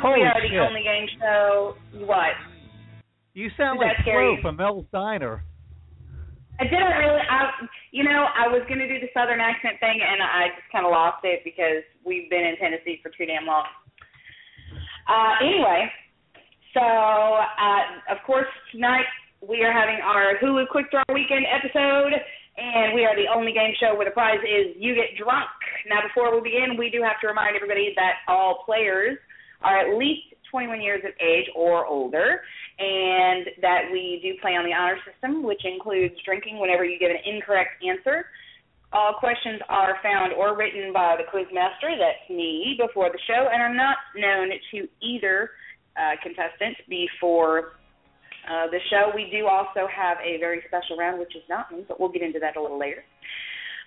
course, Holy we are the only game show. What? You sound Does like Flo from Mel's Diner. I didn't really. I, you know, I was gonna do the Southern accent thing, and I just kind of lost it because we've been in Tennessee for too damn long. Uh, anyway, so uh, of course tonight we are having our Hulu Quick Draw Weekend episode, and we are the only game show where the prize is you get drunk. Now, before we begin, we do have to remind everybody that all players are at least 21 years of age or older, and that we do play on the honor system, which includes drinking whenever you give an incorrect answer. All questions are found or written by the quiz master, that's me, before the show, and are not known to either uh, contestant before uh, the show. We do also have a very special round, which is not me, but we'll get into that a little later.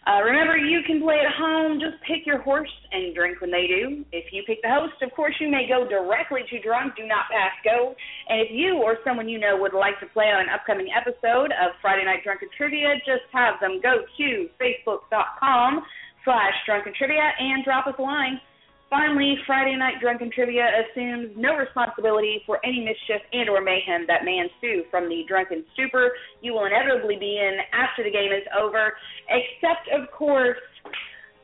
Uh, remember, you can play at home. Just pick your horse and drink when they do. If you pick the host, of course, you may go directly to drunk. Do not pass go. And if you or someone you know would like to play on an upcoming episode of Friday Night Drunken Trivia, just have them go to facebook.com slash drunken trivia and drop us a line. Finally, Friday Night Drunken Trivia assumes no responsibility for any mischief and or mayhem that may ensue from the drunken stupor you will inevitably be in after the game is over, except, of course,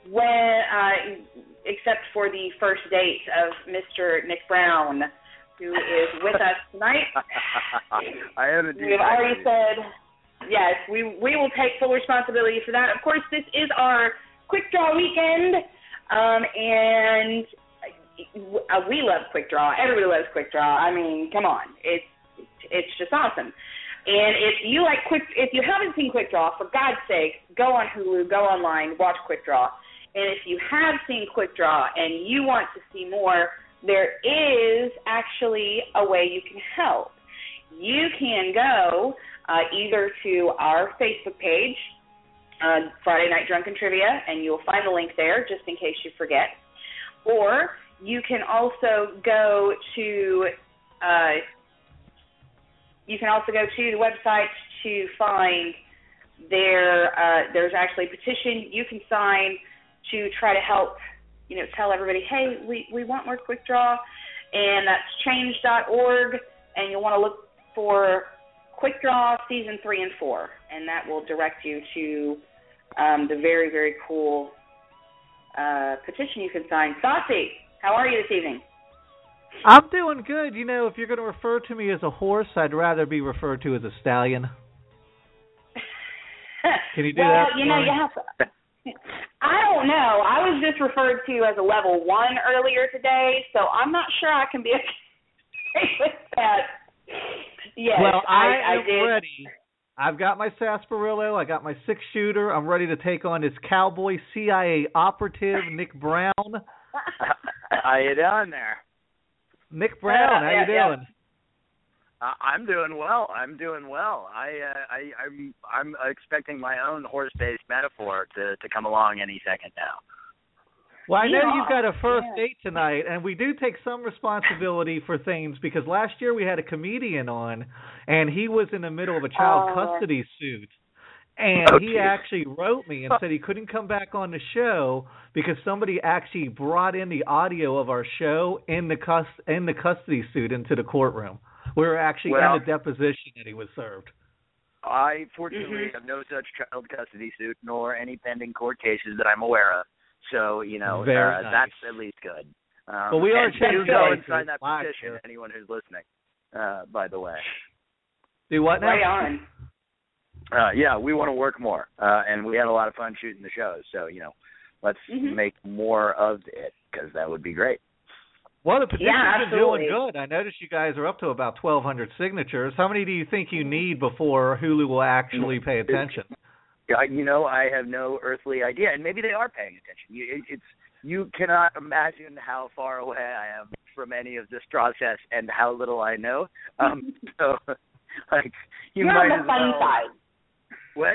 when uh, except for the first date of Mr. Nick Brown, who is with us tonight. I had do We've already said yes. We we will take full responsibility for that. Of course, this is our quick draw weekend, um, and uh, we love quick draw. Everybody loves quick draw. I mean, come on, it's it's just awesome. And if you like quick, if you haven't seen Quick Draw, for God's sake, go on Hulu, go online, watch Quick Draw. And if you have seen Quick Draw and you want to see more, there is actually a way you can help. You can go uh, either to our Facebook page, uh, Friday Night Drunken Trivia, and you'll find the link there just in case you forget. Or you can also go to uh, you can also go to the website to find there. Uh, there's actually a petition you can sign to try to help. You know, tell everybody, hey, we we want more quick draw, and that's change.org, and you'll want to look for quick draw season three and four, and that will direct you to um, the very very cool uh, petition you can sign. Saucy, how are you this evening? I'm doing good. You know, if you're going to refer to me as a horse, I'd rather be referred to as a stallion. Can you do well, that Well, you know, you have to. I don't know. I was just referred to as a level one earlier today, so I'm not sure I can be okay with that. Yes, well, I, I, am did. ready. I've got my sarsaparilla. I got my six shooter. I'm ready to take on this cowboy CIA operative, Nick Brown. How you doing there? Nick Brown, how Yeah, you yeah. doing? Uh, I'm doing well. I'm doing well. I, uh, I, I'm, I'm expecting my own horse-based metaphor to to come along any second now. Well, I know Yeah, you've got a first yeah. date tonight, and we do take some responsibility for things because last year we had a comedian on, and he was in the middle of a child Oh. custody suit. And Oh, he geez. actually wrote me and said he couldn't come back on the show because somebody actually brought in the audio of our show in the cus in the custody suit into the courtroom. We were actually Well- in the deposition that he was served. I fortunately Mhm. have no such child custody suit nor any pending court cases that I'm aware of. So you know uh, nice. that's at least good. Um, But we are and do checking go and sign that petition. year. Anyone who's listening, uh, by the way. Do what now? Right on. uh, yeah, we want to work more, uh, and we had a lot of fun shooting the shows. So you know, let's Mhm. make more of it because that would be great. Well, the petition's Yeah, been doing good. I noticed you guys are up to about 1,200 signatures. How many do you think you need before Hulu will actually pay attention? Yeah, you know, I have no earthly idea, and maybe they are paying attention. You, it, it's you cannot imagine how far away I am from any of this process and how little I know. Um, so, like, you You're might on the fun well, side. What?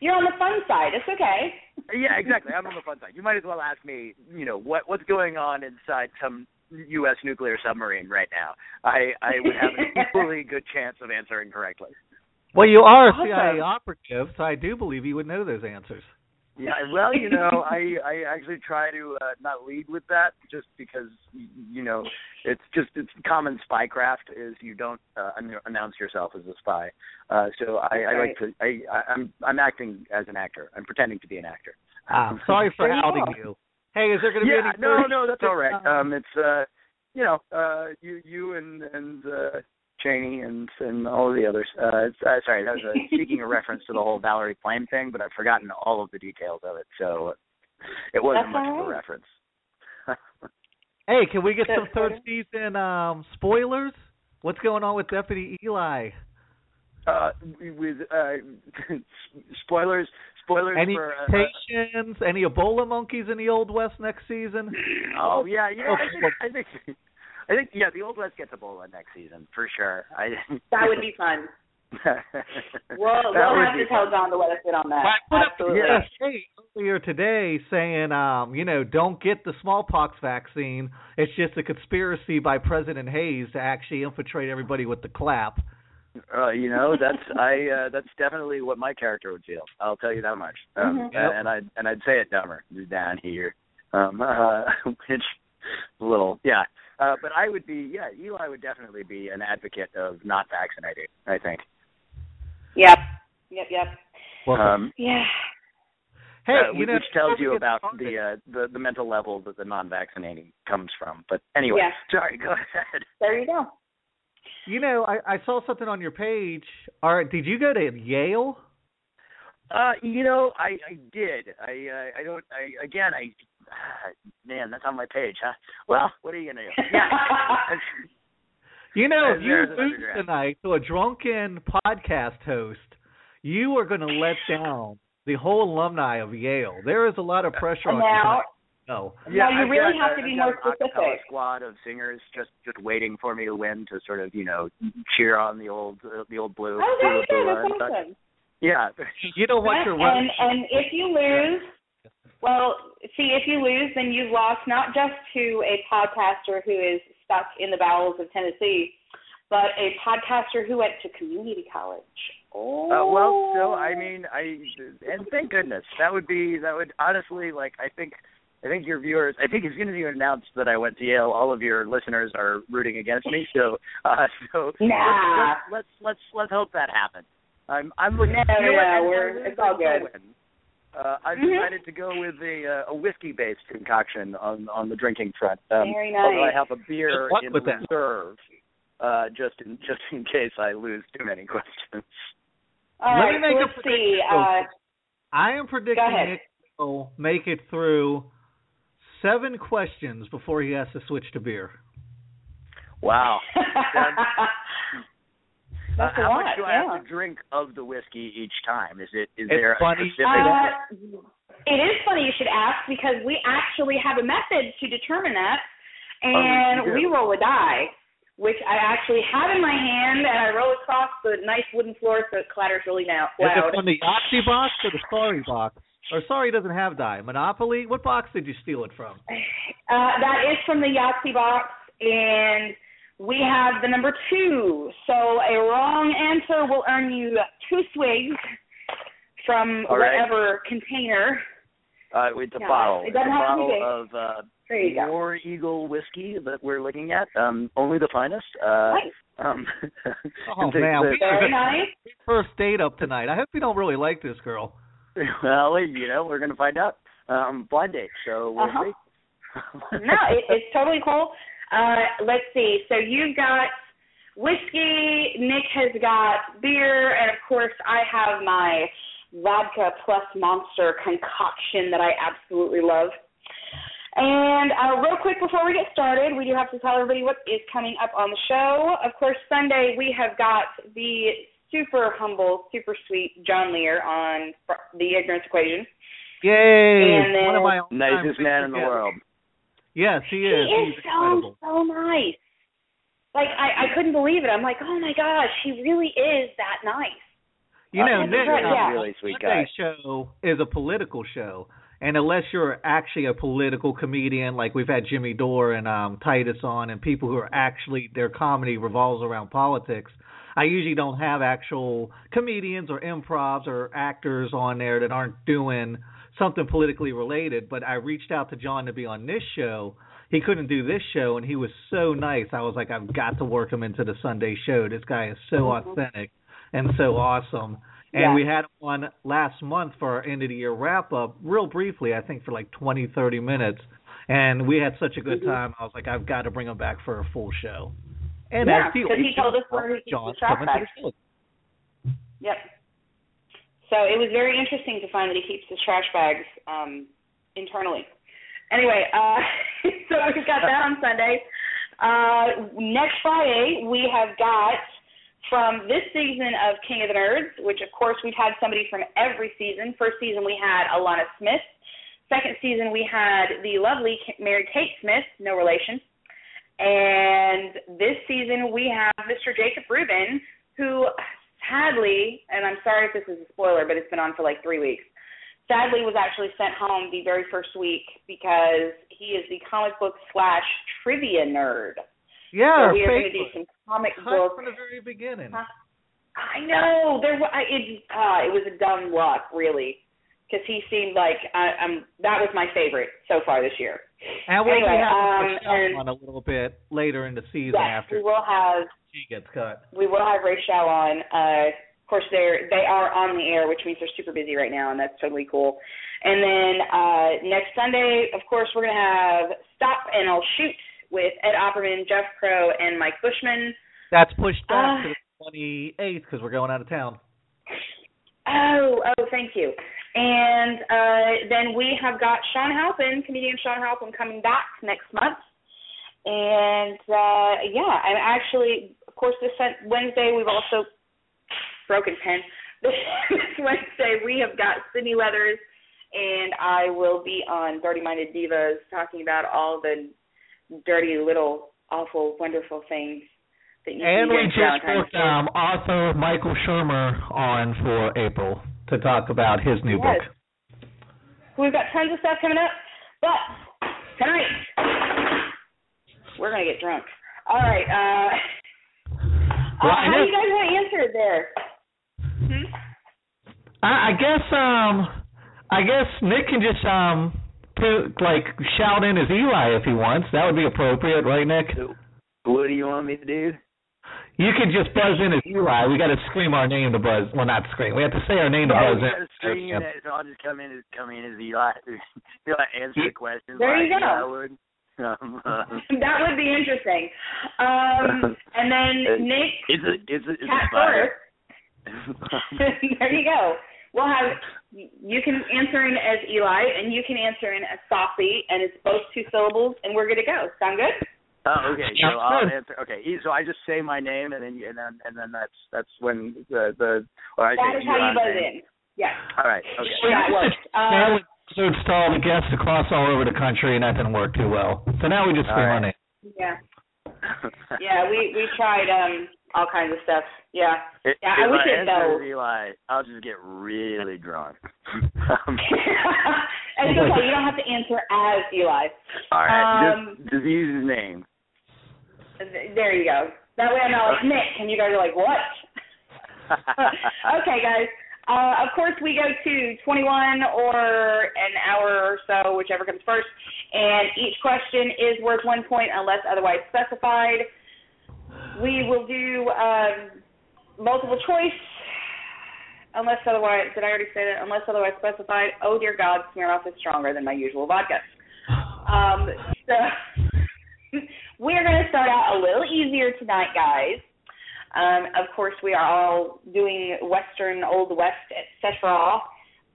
You're on the fun side. It's okay. Yeah, exactly. I'm on the fun side. You might as well ask me, you know, what what's going on inside some U.S. nuclear submarine right now. I I would have an equally good chance of answering correctly. Well, you are a Awesome. CIA operative, so I do believe you would know those answers. Yeah, well, you know, I I actually try to uh, not lead with that, just because you know it's just it's common spycraft is you don't uh, announce yourself as a spy. Uh, so I, I like to I, I I'm I'm acting as an actor. I'm pretending to be an actor. Ah, sorry for There you outing you. Hey, is there going to yeah, be any? no, further- no, that's all right. Um, it's uh, you know, uh, you you and and uh, Cheney and and all of the others. Uh, it's, uh, sorry, that was a, speaking a reference to the whole Valerie Plame thing, but I've forgotten all of the details of it, so it wasn't That's much all of a reference. Hey, can we get some third season um spoilers? What's going on with Deputy Eli? uh, with uh, spoilers, spoilers Any for. Uh, mutations? Any Ebola monkeys in the Old West next season? oh yeah, you know, I think, I think, I think, yeah, the Old West gets Ebola next season for sure. I. That would be fun. that We'll we'll would have be to tell fun. John to let us in on that. I put up Absolutely. a earlier today saying, um, you know, don't get the smallpox vaccine. It's just a conspiracy by President Hayes to actually infiltrate everybody with the clap. Uh, you know, that's I. Uh, that's definitely what my character would feel. I'll tell you that much. Um, Mhm. Yep. And I and I'd say it dumber down here, um, uh, which a little yeah. Uh, but I would be yeah. Eli would definitely be an advocate of not vaccinating. I think. Yep. Yep. Yep. Um, Yeah. hey, uh, you which know, tells you about the uh, the the mental level that the non-vaccinating comes from. But anyway, Yeah. sorry. Go ahead. There you go. You know, I, I saw something on your page. All right, did you go to Yale? Uh, you know, I I did. I uh, I don't. I again. I man, that's on my page, huh? Well, what are you gonna do? Yeah. You know, if you there's an lose tonight to a drunken podcast host, you are going to let down the whole alumni of Yale. There is a lot of pressure on you. now, tonight. No. Now, you I've really got, have to I've be more an acapella specific. squad of singers just just waiting for me to win to sort of you know cheer on the old uh, the old blue. oh, there you blue, go. blue, That's and such. awesome. Yeah. You don't want your and and if you lose, well, see, if you lose, then you've lost not just to a podcaster who is stuck in the bowels of Tennessee, but a podcaster who went to community college. Oh. Uh, well, so I mean, I and thank goodness that would be that would honestly like I think I think your viewers I think as soon as you announce that I went to Yale, all of your listeners are rooting against me. So uh, so Nah. let's, let's let's let's hope that happens. I'm I'm looking. No, you know what? I'm- we're- it's all good. win. Uh, I've Mhm. decided to go with a uh, a whiskey based concoction on on the drinking front. Um, Very Although I have a beer in with that. reserve, uh, just in just in case I lose too many questions. All Let right, me make let's see. prediction. Uh, I am predicting ahead. Nick will make it through seven questions before he has to switch to beer. Wow. That's uh, a how lot, much do I have to drink of the whiskey each time? Is it is It's there a funny. specific? Uh, it is funny you should ask because we actually have a method to determine that, and Oh, we roll a die, which I actually have in my hand, and I roll across the nice wooden floor so it clatters really now, Is loud. it from the Yahtzee box or the Sorry box? Or Sorry doesn't have die. Monopoly? What box did you steal it from? Uh, that is from the Yahtzee box, and we have the number two. So a wrong answer will earn you two swigs from All right. whatever container. Uh, with the Yeah, bottle, it It's doesn't a have to be bottle big. of uh, There go. War Eagle whiskey that we're looking at. Um, only the finest. Uh, Nice. um, Oh, the- man, the- we- Very nice. First date up tonight. I hope you don't really like this girl. well, you know, we're gonna find out. Um, blind date, so we'll Uh-huh. see. no, it, it's totally cool. Uh, let's see. So you've got whiskey. Nick has got beer, and of course, I have my vodka plus monster concoction that I absolutely love. And uh, real quick before we get started, we do have to tell everybody what is coming up on the show. Of course, Sunday we have got the super humble, super sweet John Lehr on the Ignorance Equation. Yay! And then- One of my Nicest man in the favorite world. Guests. Yes, he He is. is He's so incredible. so nice. Like I, I couldn't believe it. I'm like, oh my gosh, he really is that nice. You know, Uh, Nick, right, yeah. really sweet Sunday guy. show is a political show. And unless you're actually a political comedian, like we've had Jimmy Dore and um Titus on, and people who are actually their comedy revolves around politics, I usually don't have actual comedians or improvs or actors on there that aren't doing something politically related. But I reached out to John to be on this show. He couldn't do this show, and he was so nice. I was like, I've got to work him into the Sunday show. This guy is so Mhm. authentic and so awesome. And Yeah. we had him on last month for our end of the year wrap up, real briefly, I think for like twenty, thirty minutes. And we had such a good Mhm. time. I was like, I've got to bring him back for a full show. And Yeah, as he, told us where he John's coming to the show. Yep. So it was very interesting to find that he keeps his trash bags um, internally. Anyway, uh, so we've got that on Sunday. Uh, next Friday, we have got from this season of King of the Nerds, which of course we've had somebody from every season. First season we had Alana Smith. Second season we had the lovely Mary Kate Smith, no relation. And this season we have Mr. Jacob Rubin, who sadly, and I'm sorry if this is a spoiler, but it's been on for like three weeks. Sadly, was actually sent home the very first week because he is the comic book slash trivia nerd. Yeah, so we are going to do some comic book. from the very beginning. Huh? I know there. I- It uh, it was a dumb luck, really, because he seemed like I, I'm. That was my favorite so far this year. And we'll Anyway, having um, and- on a little bit later in the season Yes, after we will have she gets cut. we will have Rachel on. Uh, of course, they're they are on the air, which means they're super busy right now, and that's totally cool. And then uh, next Sunday, of course, we're gonna have Stop and I'll Shoot with Ed Opperman, Jeff Crow, and Mike Bushman. That's pushed back Uh, to the 28th because we're going out of town. Oh, oh, thank you. And uh, then we have got Sean Halpin, comedian Sean Halpin, coming back next month. And uh, yeah, and actually, of course, this Wednesday we've also broken pen. This Wednesday we have got Sydney Leathers, and I will be on Dirty Minded Divas talking about all the dirty little awful wonderful things that you And see we just booked um, author Michael Shermer on for April to talk about his new Yes. book. We've got tons of stuff coming up, but tonight we're gonna get drunk. All right. Uh, Well, uh, how do you guys want to answer it there? Hmm? I, I guess um I guess Nick can just um put, like shout in as Eli if he wants. That would be appropriate, right, Nick? What do you want me to do? You could just buzz in as Eli. We got to scream our name to buzz. Well, not scream. We have to say our name to buzz you in. gotta screen it, so I'll just come in as come in as Eli. Eli answer the questions. There like you go. Eli would. Um, uh, that would be interesting. Um, and then Nick, it's a it's a it's a cat spider. first. there you go. We'll have you can answer in as Eli, and you can answer in as Saucy, and it's both two syllables, and we're good to go. Sound good? Oh, okay. So I'll answer. Okay, so I just say my name, and then and then and then that's that's when the the. Or I That say is how you Eli's buzz in. Yes. All right. Okay. That works. Uh, Now we so install the guests across all over the country, and that didn't work too well. So now we just scream All our right. name. yeah. Yeah, we we tried um all kinds of stuff. Yeah. If, Yeah, I wish it answer though. as Eli, I'll just get really drunk. Um, it's okay. You don't have to answer as Eli. all right. Um, just just use his name. Th- There you go. That way I'm not like Nick, and you guys are like, what? okay, guys. Uh, of course, we go to 21 or an hour or so, whichever comes first, and each question is worth one point unless otherwise specified. We will do um, multiple choice unless otherwise. Did I already say that? Unless otherwise specified. Oh dear God, Smirnoff is stronger than my usual vodka. Um, so we're going to start out a little easier tonight, guys. Um, of course, we are all doing Western, Old West, etc.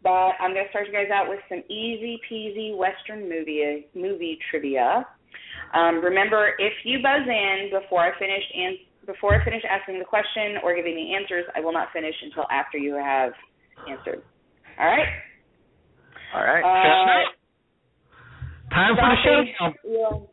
But I'm going to start you guys out with some easy peasy Western movie movie trivia. Um, remember, if you buzz in before I finish and before I finish asking the question or giving the answers, I will not finish until after you have answered. All right. All right. Uh, Time for the showdown.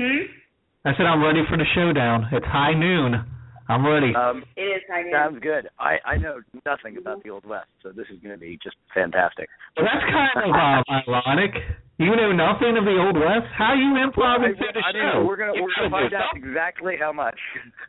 You'll- Hmm. I said I'm ready for the showdown. It's high noon. I'm ready. um, It is high noon. sounds good. I I know nothing about the Old West, so this is going to be just fantastic. well, that's kind of um, ironic. You know nothing of the Old West. How you improv into the I show? know. We're gonna You we're gonna find out something. exactly how much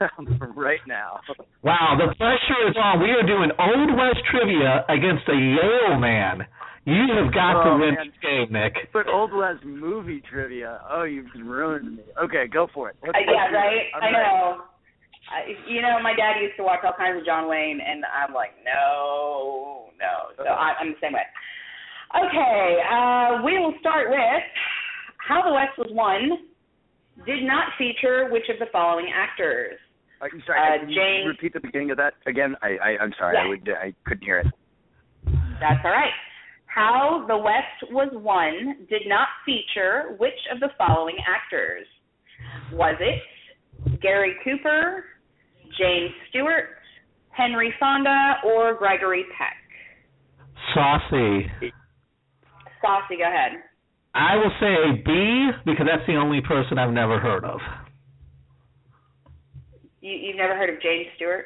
right now. Wow, the pressure is on. We are doing Old West trivia against a Yale man. You have got Oh, to win this game, Nick. But Old West movie trivia. Oh, you've ruined me. Okay, go for it. Let's, Uh, yeah, let's right. it. I'm ready. know. I, you know, my dad used to watch all kinds of John Wayne, and I'm like, no, no. So I, I'm the same way. Okay, uh, we will start with How the West Was Won. Did not feature which of the following actors? I'm sorry. Uh, can you James- repeat the beginning of that again? I, I I'm sorry. I would I couldn't hear it. That's all right. How the West Was Won did not feature which of the following actors? Was it Gary Cooper, James Stewart, Henry Fonda, or Gregory Peck? Saucy. Saucy, go ahead. I will say B because that's the only person I've never heard of. You, you've never heard of James Stewart?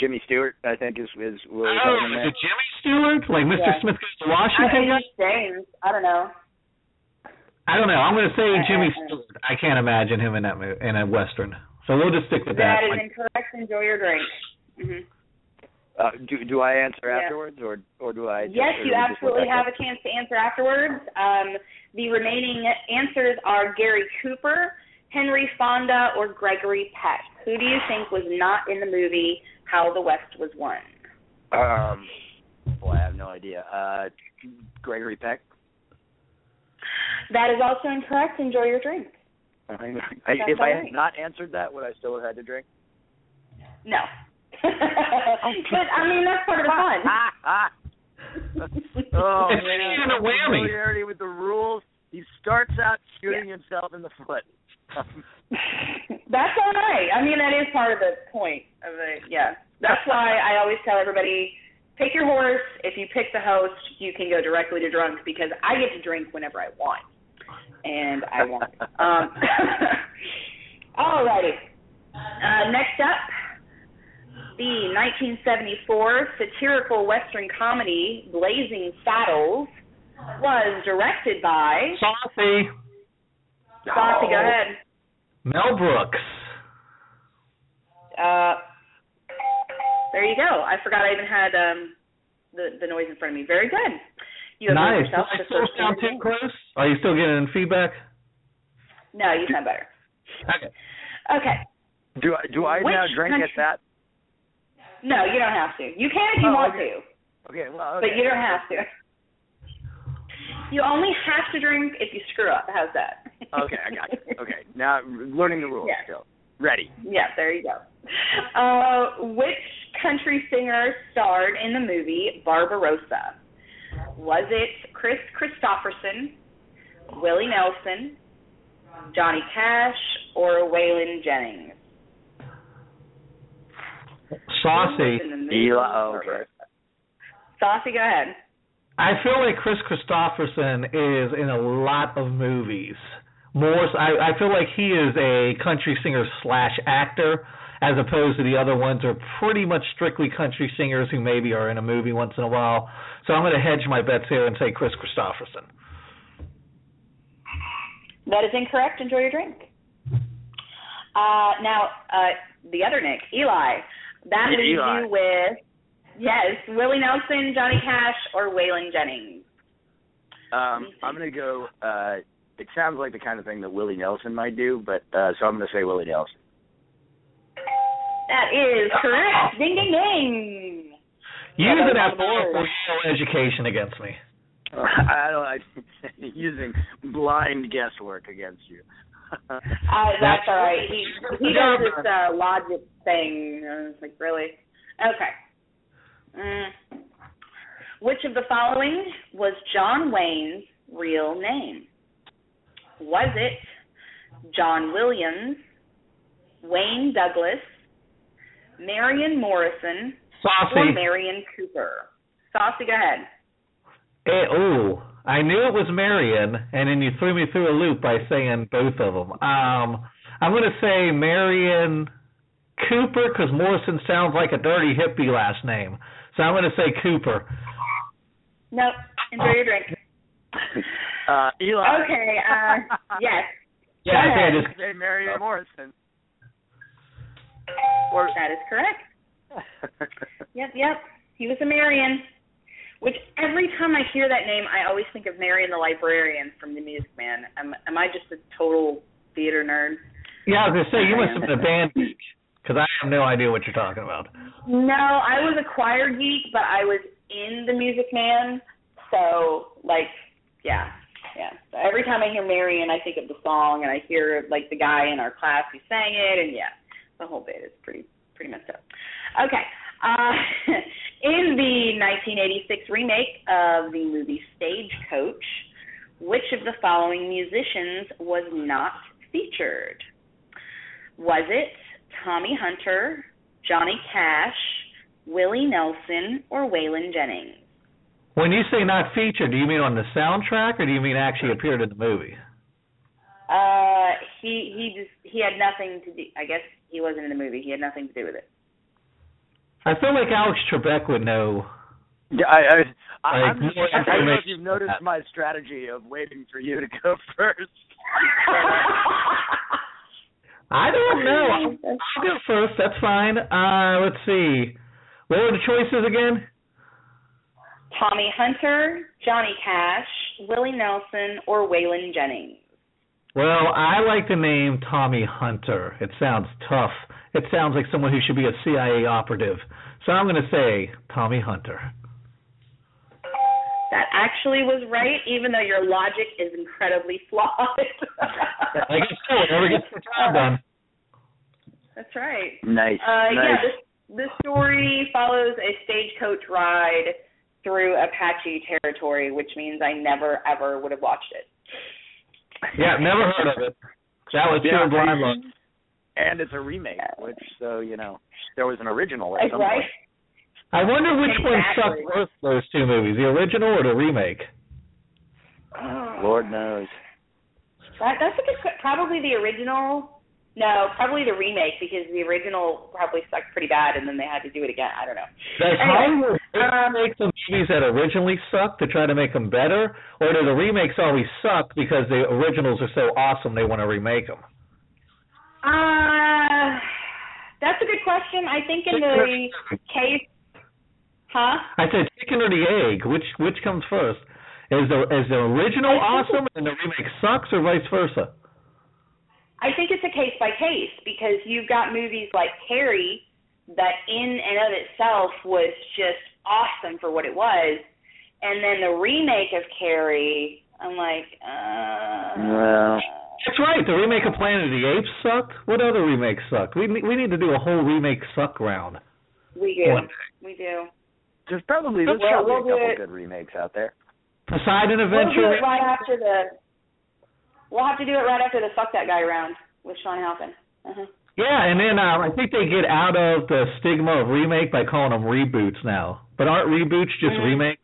Jimmy Stewart, I think is is what we're Oh, talking is it Jimmy Stewart? Like Mr. Yeah. Smith goes to I Washington? think James. I don't know. I don't know. I'm going to say Uh, Jimmy uh, uh. Stewart. I can't imagine him in that movie, in a western. So we'll just stick with That that. is Like, incorrect. Enjoy your drink. hmm Uh, do do I answer Yeah. afterwards or or do I? just- Yes, or you do we just let absolutely that have a chance to answer afterwards. Um, the remaining answers are Gary Cooper, Henry Fonda, or Gregory Peck. Who do you think was not in the movie How the West Was Won? go? Um, boy, I have no idea. Uh, Gregory Peck. That is also incorrect. Enjoy your drink. I, I, if I had right. not answered that, would I still have had to drink? No. but I mean that's part of the fun. oh It's man, even a whammy. familiarity with the rules. He starts out shooting himself in the foot. That's all right. I mean, that is part of the point of it. Yeah. That's why I always tell everybody, pick your horse. If you pick the host, you can go directly to drunk because I get to drink whenever I want, and I want. um, alrighty. Uh, next up, the 1974 satirical Western comedy Blazing Saddles was directed by. Saucy. Saucy, go ahead. Mel Brooks. Uh, there you go. I forgot I even had um the the noise in front of me. Very good. You have Nice. yourself Do I still first sound too close? Are you still getting feedback? No, you sound better. Okay. Okay. Do I do I Which now drink country- at that? No, you don't have to. You can if you Oh, want okay. to, Okay, well, but you don't have to. You only have to drink if you screw up. How's that? Okay, I got it. Okay, now learning the rules Yeah. still. Ready. Yeah, there you go. Uh, which country singer starred in the movie Barbarosa? Was it Kris Kristofferson, Willie Nelson, Johnny Cash, or Waylon Jennings? Saucy. Who was in the movie Eli- oh, okay. Saucy, go ahead. I feel like Kris Kristofferson is in a lot of movies. More, I, I feel like he is a country singer slash actor, as opposed to the other ones are pretty much strictly country singers who maybe are in a movie once in a while. So I'm going to hedge my bets here and say Kris Kristofferson. That is incorrect. Enjoy your drink. Uh, now, uh, the other Nick, Eli. That Yeah, leaves Eli. you with yes, Willie Nelson, Johnny Cash, or Waylon Jennings. Um, I'm gonna go. Uh, it sounds like the kind of thing that Willie Nelson might do, but uh, so I'm gonna say Willie Nelson. That is correct. Ding ding ding. Yeah, Use that an was on the board. affordable Yale education against me. I don't. I using blind guesswork against you. Uh, that's all right. He he does this uh, logic thing. I was like, really? Okay. Mm. Which of the following was John Wayne's real name? Was it John Williams, Wayne Douglas, Marion Morrison, or Marion Cooper? Saucy, go ahead. Eh, ooh, I knew it was Marion, and then you threw me through a loop by saying both of them. Um, I'm going to say Marion Cooper because Morrison sounds like a dirty hippie last name. So I'm going to say Cooper. Nope. Enjoy your drink. Uh, Eli. Okay. Uh, yes. Yeah, I ahead. think I just Say Marion Morrison. Or That is correct. Yep, yep. He was a Marion. Which every time I hear that name, I always think of Marion the librarian from The Music Man. Am, am I just a total theater nerd? yeah, I was going to say you must have been a band geek because I have no idea what you're talking about. No, I was a choir geek, but I was in The Music Man. So, like, yeah, yeah. So every time I hear Marion, I think of the song, and I hear like the guy in our class who sang it, and yeah, the whole bit is pretty pretty messed up. Okay. Uh, in the 1986 remake of the movie Stagecoach, which of the following musicians was not featured? Was it Tommy Hunter, Johnny Cash, Willie Nelson, or Waylon Jennings? When you say not featured, do you mean on the soundtrack or do you mean actually appeared in the movie? Uh, he he just he had nothing to do. I guess he wasn't in the movie. He had nothing to do with it. I feel like Alex Trebek would know. Yeah, I, I, I, Like, I'm, more I don't know if you've noticed that. my strategy of waiting for you to go first. I don't know. I'll, I'll go first. That's fine. Uh, let's see. What were the choices again? Tommy Hunter, Johnny Cash, Willie Nelson, or Waylon Jennings. Well, I like the name Tommy Hunter. It sounds tough. It sounds like someone who should be a CIA operative. So I'm going to say Tommy Hunter. That actually was right, even though your logic is incredibly flawed. I guess so. Whoever gets the job done. That's right. Nice. Uh, nice. Yeah, this this story follows a stagecoach ride through Apache territory, which means I never ever would have watched it. Yeah, never heard of it. That was Yeah, pure blind luck. and it's a remake, which so you know there was an original at Like, some right? point. I wonder which one sucked worse, those two movies, the original or the remake. Lord knows. That, that's a good. Probably the original. No, probably the remake because the original probably sucked pretty bad, and then they had to do it again. I don't know. Does Anyway, Hollywood um, make the movies that originally suck to try to make them better, or do the remakes always suck because the originals are so awesome they want to remake them? Uh, that's a good question. I think in the case, huh? I said chicken or the egg. Which which comes first? Is the is the original awesome and the remake sucks, or vice versa? I think it's a case by case because you've got movies like Carrie that in and of itself was just awesome for what it was, and then the remake of Carrie, I'm like, uh. Well. That's right. The remake of Planet of the Apes sucked. What other remakes sucked? We ne- we need to do a whole remake suck round. We do. One. We do. There's probably there's Well, probably we'll a do couple it. good remakes out there. Poseidon We'll do Adventure. it right after the. We'll have to do it right after the fuck that guy round with Sean Halpin. Uh-huh. Yeah, and then um, I think they get out of the stigma of remake by calling them reboots now. But aren't reboots just Mhm. remake?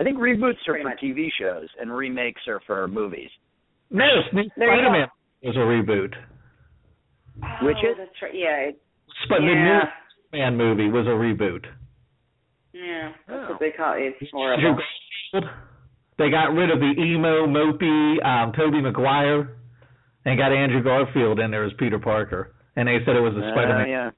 I think reboots are for. TV shows and remakes are for movies. No, Sneak There you go. Spider-Man was a reboot. Which oh, is? That's right. Yeah. it- But the new Yeah. Man movie was a reboot. Yeah. That's Oh. what they call it. It's Andrew horrible. Garfield. They got rid of the emo, mopey um, Tobey Maguire and got Andrew Garfield in there as Peter Parker. And they said it was a Uh, Spider-Man. yeah.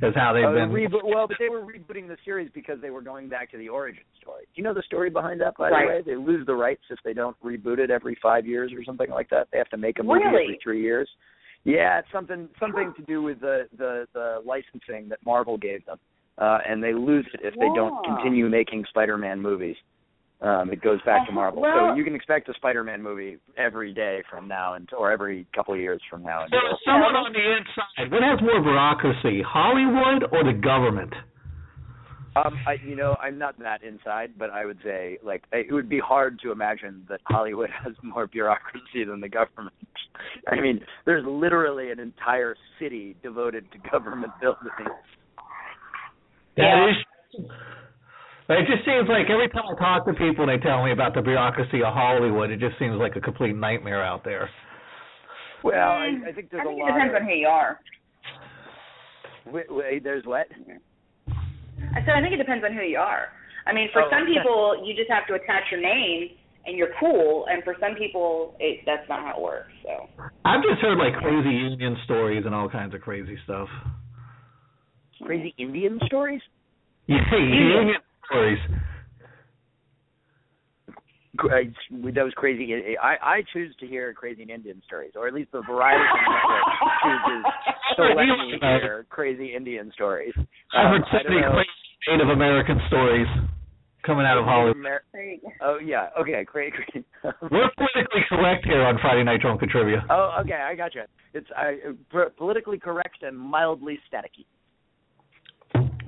That's how they've Oh, been. reboot. Well, but they were rebooting the series because they were going back to the origin story. Do you know the story behind that? By Right. the way, they lose the rights if they don't reboot it every five years or something like that. They have to make a movie Really? every three years. Yeah, it's something something to do with the the the licensing that Marvel gave them, uh, and they lose it if they don't continue making Spider-Man movies. Um, it goes back to Uh, Marvel, well- so you can expect a Spider-Man movie every day from now until, or every couple of years from now So someone on the inside, what has more bureaucracy, Hollywood or the government? Um, I, you know, I'm not that inside, but I would say like it would be hard to imagine that Hollywood has more bureaucracy than the government. I mean, there's literally an entire city devoted to government buildings. That is. It just seems like every time I talk to people they tell me about the bureaucracy of Hollywood, it just seems like a complete nightmare out there. Well, I, mm. I think there's I think a it lot. depends of, on who you are. wait, wait, there's what? I said I think it depends on who you are. I mean, for Oh, some people, you just have to attach your name and you're cool, and for some people, it, that's not how it works. So. I've just heard like crazy union stories and all kinds of crazy stuff. Crazy Indian stories? Yeah, union stories. Cra- With those crazy, I I choose to hear crazy Indian stories, or at least the variety network chooses to let me hear crazy Indian stories. I've heard so many crazy Native American stories coming out of Hollywood. Amer- There you go. Oh yeah, okay, great, great. We're politically correct here on Friday Night Drunk Trivia. oh, okay, I got you. It's I, uh, politically correct and mildly staticky.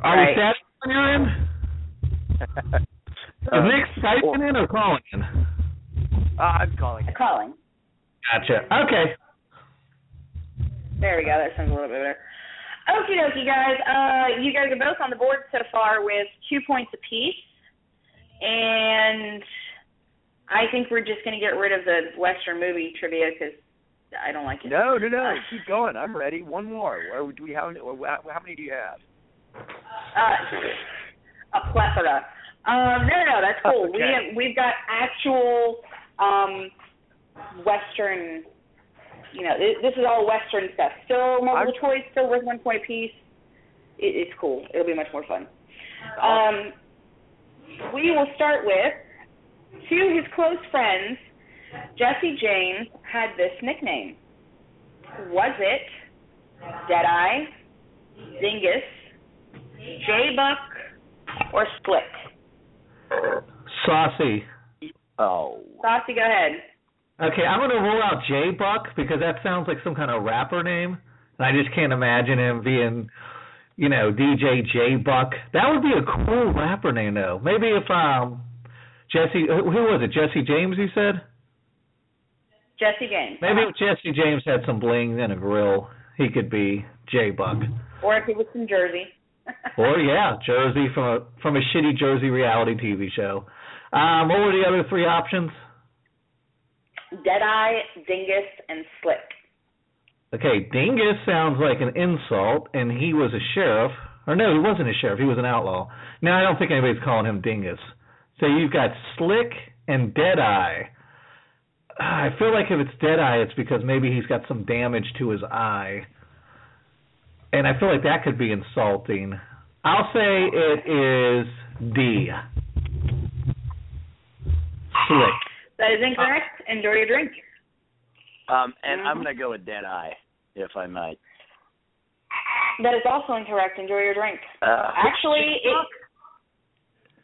Are we Right. static on your end? Is Um, Nick Skyping in or calling in? uh, I'm calling. it. Calling. Gotcha. Okay. There we go. That sounds a little bit better. Okie dokie, guys. Uh, you guys are both on the board so far with two points apiece. And I think we're just going to get rid of the Western movie trivia because I don't like it. No, no, no. Keep going. I'm ready. One more. Or do we have? How how many do you have? Uh, a plethora. Um, no, no, no, that's cool. We have, we've got actual um, Western. You know, this, this is all Western stuff. Still multiple I'm- choice, still worth one point apiece. It, it's cool. It'll be much more fun. Um, we will start with to his close friends. Jesse James had this nickname. Was it Deadeye, Dingus, J Buck, or Slick? Saucy. Oh. Saucy, go ahead. Okay, I'm gonna rule out J Buck because that sounds like some kind of rapper name, and I just can't imagine him being, you know, DJ J Buck. That would be a cool rapper name, though. Maybe if um, Jesse, who who was it? Jesse James, you said? Jesse James. Maybe if Jesse James had some bling and a grill, he could be J Buck. Or if he was from Jersey. Or yeah, Jersey from a from a shitty Jersey reality TV show. Um, what were the other three options? Deadeye, Dingus, and Slick. Okay, Dingus sounds like an insult, and he was a sheriff. Or no, he wasn't a sheriff. He was an outlaw. Now I don't think anybody's calling him Dingus. So you've got Slick and Deadeye. I feel like if it's Deadeye, it's because maybe he's got some damage to his eye, and I feel like that could be insulting. I'll say it is D. Slick. That is incorrect. Enjoy your drink. Um, and I'm Mhm. gonna go with Deadeye, if I might. That is also incorrect. Enjoy your drink. Uh, Actually, it,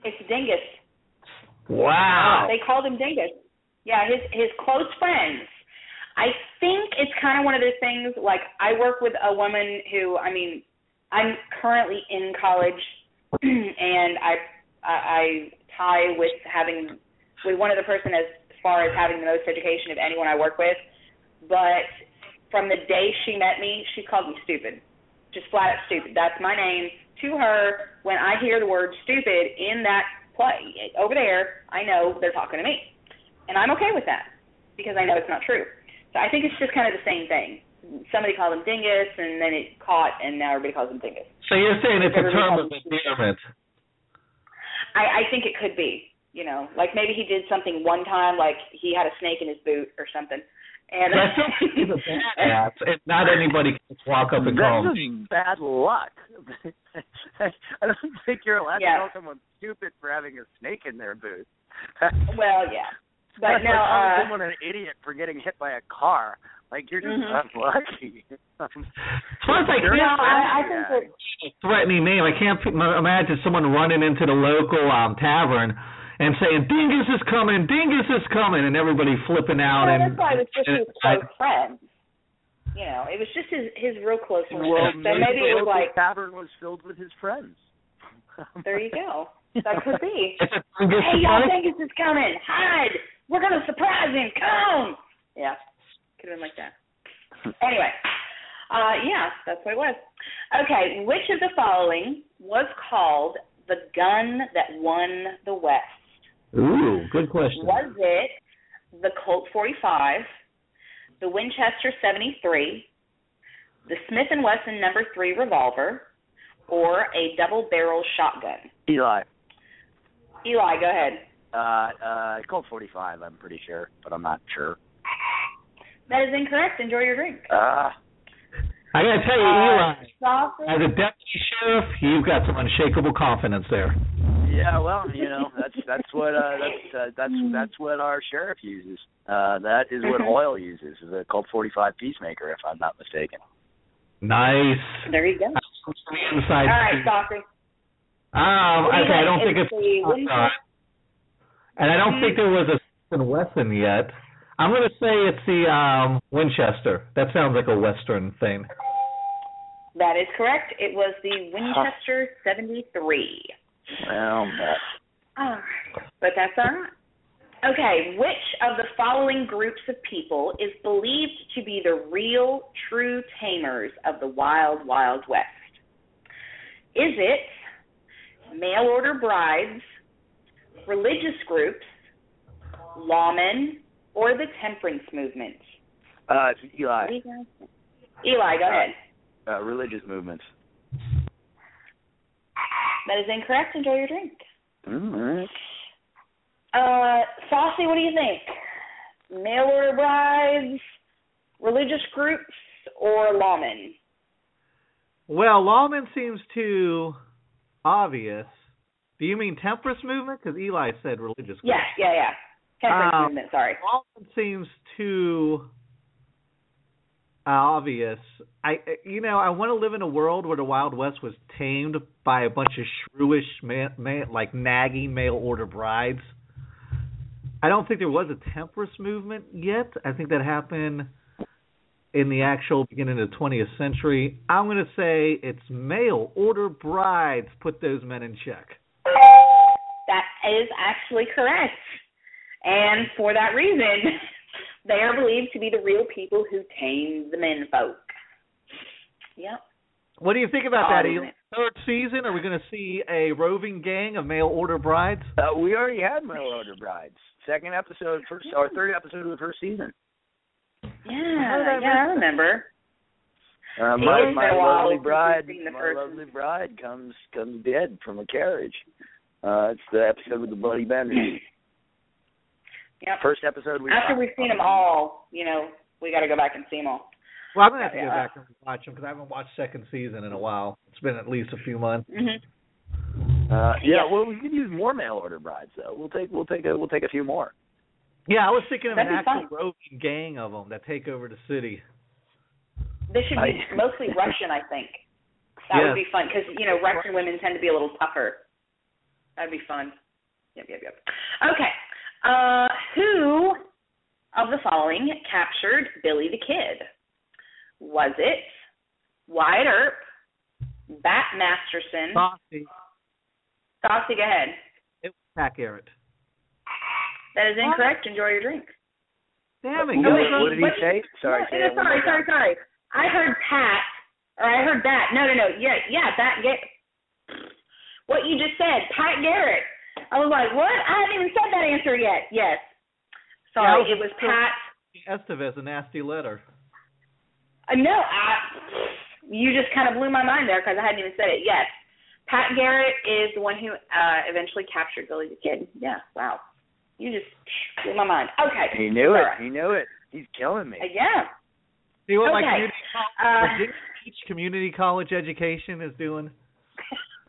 it's Dingus. Wow. They called him Dingus. Yeah, his his close friends. I think it's kind of one of those things. Like I work with a woman who, I mean, I'm currently in college, and I I, tie with having with one other person as far as having the most education of anyone I work with. But from the day she met me, she called me stupid, just flat out stupid. That's my name to her. When I hear the word stupid in that play over there, I know they're talking to me, and I'm okay with that because I know it's not true. So I think it's just kind of the same thing. Somebody called him Dingus, and then it caught, and now everybody calls him Dingus. So you're saying it's a term of endearment. I, I think it could be. You know, like maybe he did something one time, like he had a snake in his boot or something. And I still think he's a badass, and not anybody can just walk up and call That's him. just bad luck. I don't think you're allowed Yeah. to call someone stupid for having a snake in their boot. well, yeah. But That's now, like calling uh, someone an idiot for getting hit by a car. Like you're just Mhm. unlucky. Plus, I You're no, I, I think that threatening name. I can't imagine someone running into the local um tavern and saying Dingus is coming, Dingus is coming, and everybody flipping out. Well, and that's why it was just and his I- close friends. You know, it was just his his real close friends. Well, so maybe it was like, tavern was filled with his friends. there you go. That could be. It's a Dingus hey, y'all surprise. think this is coming? Hide! We're gonna surprise him. Come. Yeah, could have been like that. Anyway, uh, yeah, that's what it was. Okay, which of the following was called the gun that won the West? Ooh, good question. Was it the Colt 45, the Winchester 73, the Smith and Wesson number 3 revolver, or a double-barrel shotgun? Eli. Eli, go ahead. Uh, uh, Colt 45, I'm pretty sure, but I'm not sure. That is incorrect. Enjoy your drink. Uh, I gotta tell you, Uh, Eli, sausage? as a deputy sheriff, you've got some unshakable confidence there. yeah, well, you know, that's that's what uh, that's uh, that's that's what our sheriff uses. Uh, that is what Mhm. Hoyle uses. Is a Colt 45 Peacemaker, if I'm not mistaken. Nice. There you go. That's the inside. All right, Saucy. Um, What do you okay, I don't think Is it's the uh, Winchester- and I don't think there was a Smith and Wesson yet. I'm gonna say it's the um Winchester. That sounds like a Western thing. That is correct. It was the Winchester 73. Well, that, All right. But that's all right. Okay, which of the following groups of people is believed to be the real, true tamers of the wild, wild west? Is it mail order brides, religious groups, lawmen, or the temperance movement? uh, it's Eli. do you guys think? Eli, go ahead. Uh, religious movements. That is incorrect. Enjoy your drink. Mm, all right. Uh, Saucy, what do you think? Mail order brides, religious groups, or lawmen? Well, lawmen seems too obvious. Do you mean temperance movement? Because Eli said religious. Yeah, yeah, yeah. Temperance Uh, movement, sorry. Lawman seems too obvious. I, you know, I want to live in a world where the Wild West was tamed by a bunch of shrewish, ma- ma- like nagging mail order brides. I don't think there was a temperance movement yet. I think that happened in the actual beginning of the 20th century. I'm going to say it's mail order brides put those men in check. That is actually correct. And for that reason, they are believed to be the real people who tamed the men folk. Yep. What do you think about that, Eli? man. Third season, are we going to see a roving gang of mail order brides? Uh, we already had mail order brides. Second episode, first or third episode of the first season. Yeah, yeah, I remember. Uh, my my been lovely bride, the my first lovely bride comes comes dead from a carriage. Uh, it's the episode with the bloody benders. Yep. First episode we After watched. we've seen them all, you know, we got to go back and see them all. Well, I'm gonna have to go back and watch them because I haven't watched second season in a while. It's been at least a few months. Mhm. Uh, yeah, Yeah. well, we could use more mail order brides though. We'll take we'll take a we'll take a few more. Yeah, I was thinking of That'd an actual fun. roving gang of them that take over the city. They should be I- mostly Russian, I think. That Yeah. would be fun because you know Russian women tend to be a little tougher. That'd be fun. Yep, yep, yep. Okay. Uh, who of the following captured Billy the Kid? Was it Wyatt Earp, Bat Masterson? Saucy. Saucy, go ahead. It was Pat Garrett. That is incorrect. Enjoy your drink. Damn it! What, you what did he what- say? Sorry, No, no, sorry, sorry, sorry. I heard Pat, or I heard that. No, no, no. Yeah, yeah, that. Get what you just said, Pat Garrett. I was like, what? I haven't even said that answer yet. Yes. Sorry, Yeah, it was just- Pat. Estevez, a nasty letter. Uh, no, I. You just kind of blew my mind there because I hadn't even said it. Yes, Pat Garrett is the one who uh eventually captured Billy the Kid. Yeah. Wow. You just blew my mind. Okay. He knew it. All right. He knew it. He's killing me. Uh, yeah. See what my community college, Uh, community college education is doing?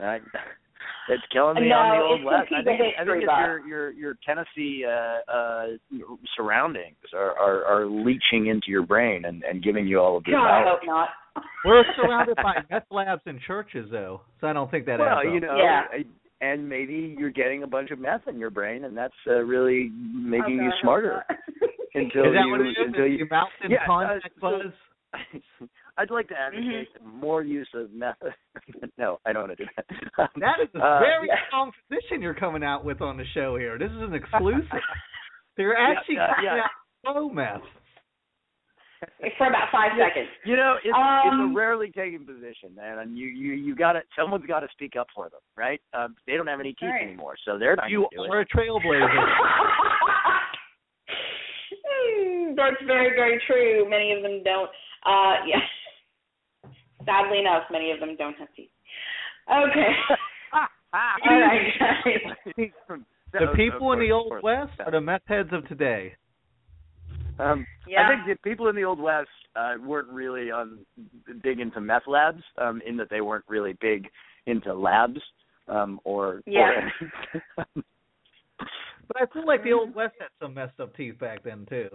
it's killing me No, on the old it's west. I think I think it's your your your Tennessee uh, uh, surroundings are, are are leaching into your brain and and giving you all of this. God, I hope not. We're surrounded by meth labs and churches, though, so I don't think that well, adds up. you know, Yeah. I- and maybe you're getting a bunch of meth in your brain, and that's uh, really making Oh, you God, I hope smarter until Is that you what it is? until you Your mouth in Yeah, uh, so- buzz? I'd like to advocate more use of meth. no, I don't want to do that. That is a Uh, very yeah. strong position you're coming out with on the show here. This is an exclusive. So you're actually yeah, coming yeah. out slow meth. For about five seconds. You know, it's, it's Um, a rarely taken position, man, and you you you got to someone's got to speak up for them, right? Um, they don't have any teeth Right. anymore, so they're not You gonna do are it. a trailblazer. Hmm, That's very, very true. Many of them don't. Uh, yeah. Sadly enough, many of them don't have teeth. Okay. All right, guys. the people in the old west are the meth heads of today. Um, Yeah. I think the people in the old west uh, weren't really um, big into meth labs, um, in that they weren't really big into labs, um, or Yeah. Or, But I feel like the old west had some messed up teeth back then too.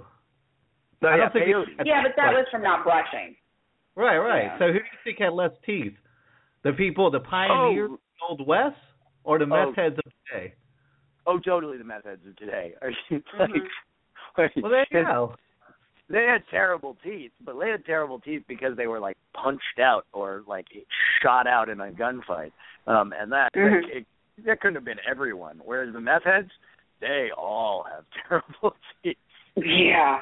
no, I don't yeah, think peyote. Yeah, but that was from not brushing. Right, right. Yeah. So who do you think had less teeth? The people, the pioneers Oh. of the old west, or the meth Oh. heads of today? Oh, totally the meth heads of today. Are you like? like, Well, there you go. They had terrible teeth, but they had terrible teeth because they were like punched out or like shot out in a gunfight. Um, and that Mhm. that, it, that couldn't have been everyone. Whereas the meth heads, they all have terrible teeth. Yeah.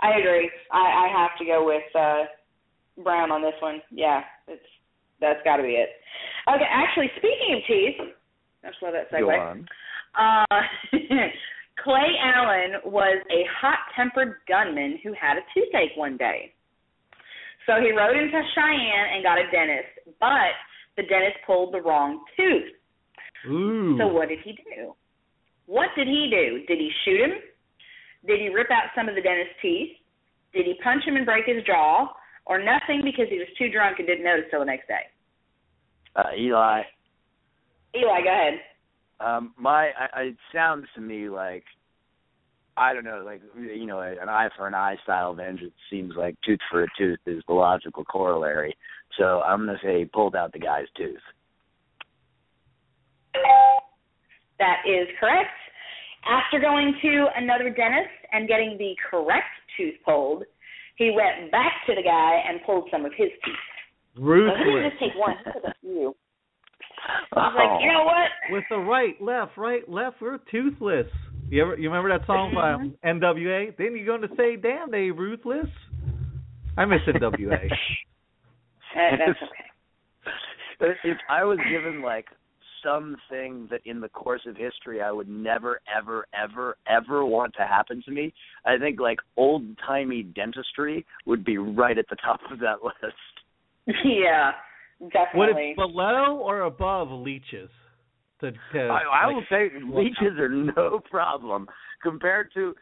I agree. I, I have to go with uh Brown on this one. Yeah, it's that's got to be it. Okay, actually, speaking of teeth, I just love that Go segue. on. Uh, Clay Allen was a hot-tempered gunman who had a toothache one day. So he rode into Cheyenne and got a dentist, but the dentist pulled the wrong tooth. Ooh. So what did he do? What did he do? Did he shoot him? Did he rip out some of the dentist's teeth? Did he punch him and break his jaw? Or nothing because he was too drunk and didn't notice till the next day? Uh, Eli, Eli, go ahead. um, my I, it sounds to me like I don't know, like you know, an eye for an eye style vengeance seems like tooth for a tooth is the logical corollary. So I'm gonna say he pulled out the guy's tooth. That is correct. After going to another dentist and getting the correct tooth pulled, he went back to the guy and pulled some of his teeth. So he didn't just take one, he took a few. He's like, you know what? With the right, left, right, left, we're toothless. You ever you remember that song by Mm-hmm. NWA? Then you're going to say, "Damn, they ruthless." I miss NWA. That's okay. if I was given like something that in the course of history I would never, ever, ever, ever want to happen to me, I think like old timey dentistry would be right at the top of that list. yeah, definitely. Would definitely. it below or above leeches? To, to I, I like, will say leeches are no problem compared to.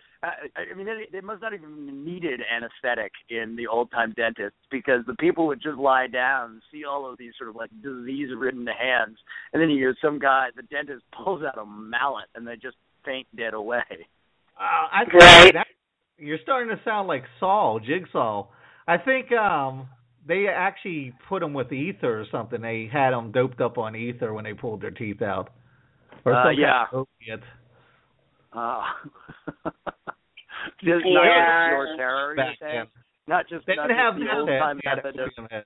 I, I mean, they, they must not even needed anesthetic in the old time dentists because the people would just lie down, and see all of these sort of like disease ridden hands, and then you hear some guy, the dentist pulls out a mallet, and they just faint dead away. Uh, I think Right. that, you're starting to sound like Saul, Jigsaw. I think um they actually put them with ether or something. They had them doped up on ether when they pulled their teeth out. Or Uh, some kind yeah. of opiate. Uh, just Yeah. not just pure terror, you're saying? then. Not just They not didn't just have the that old head, time they had method of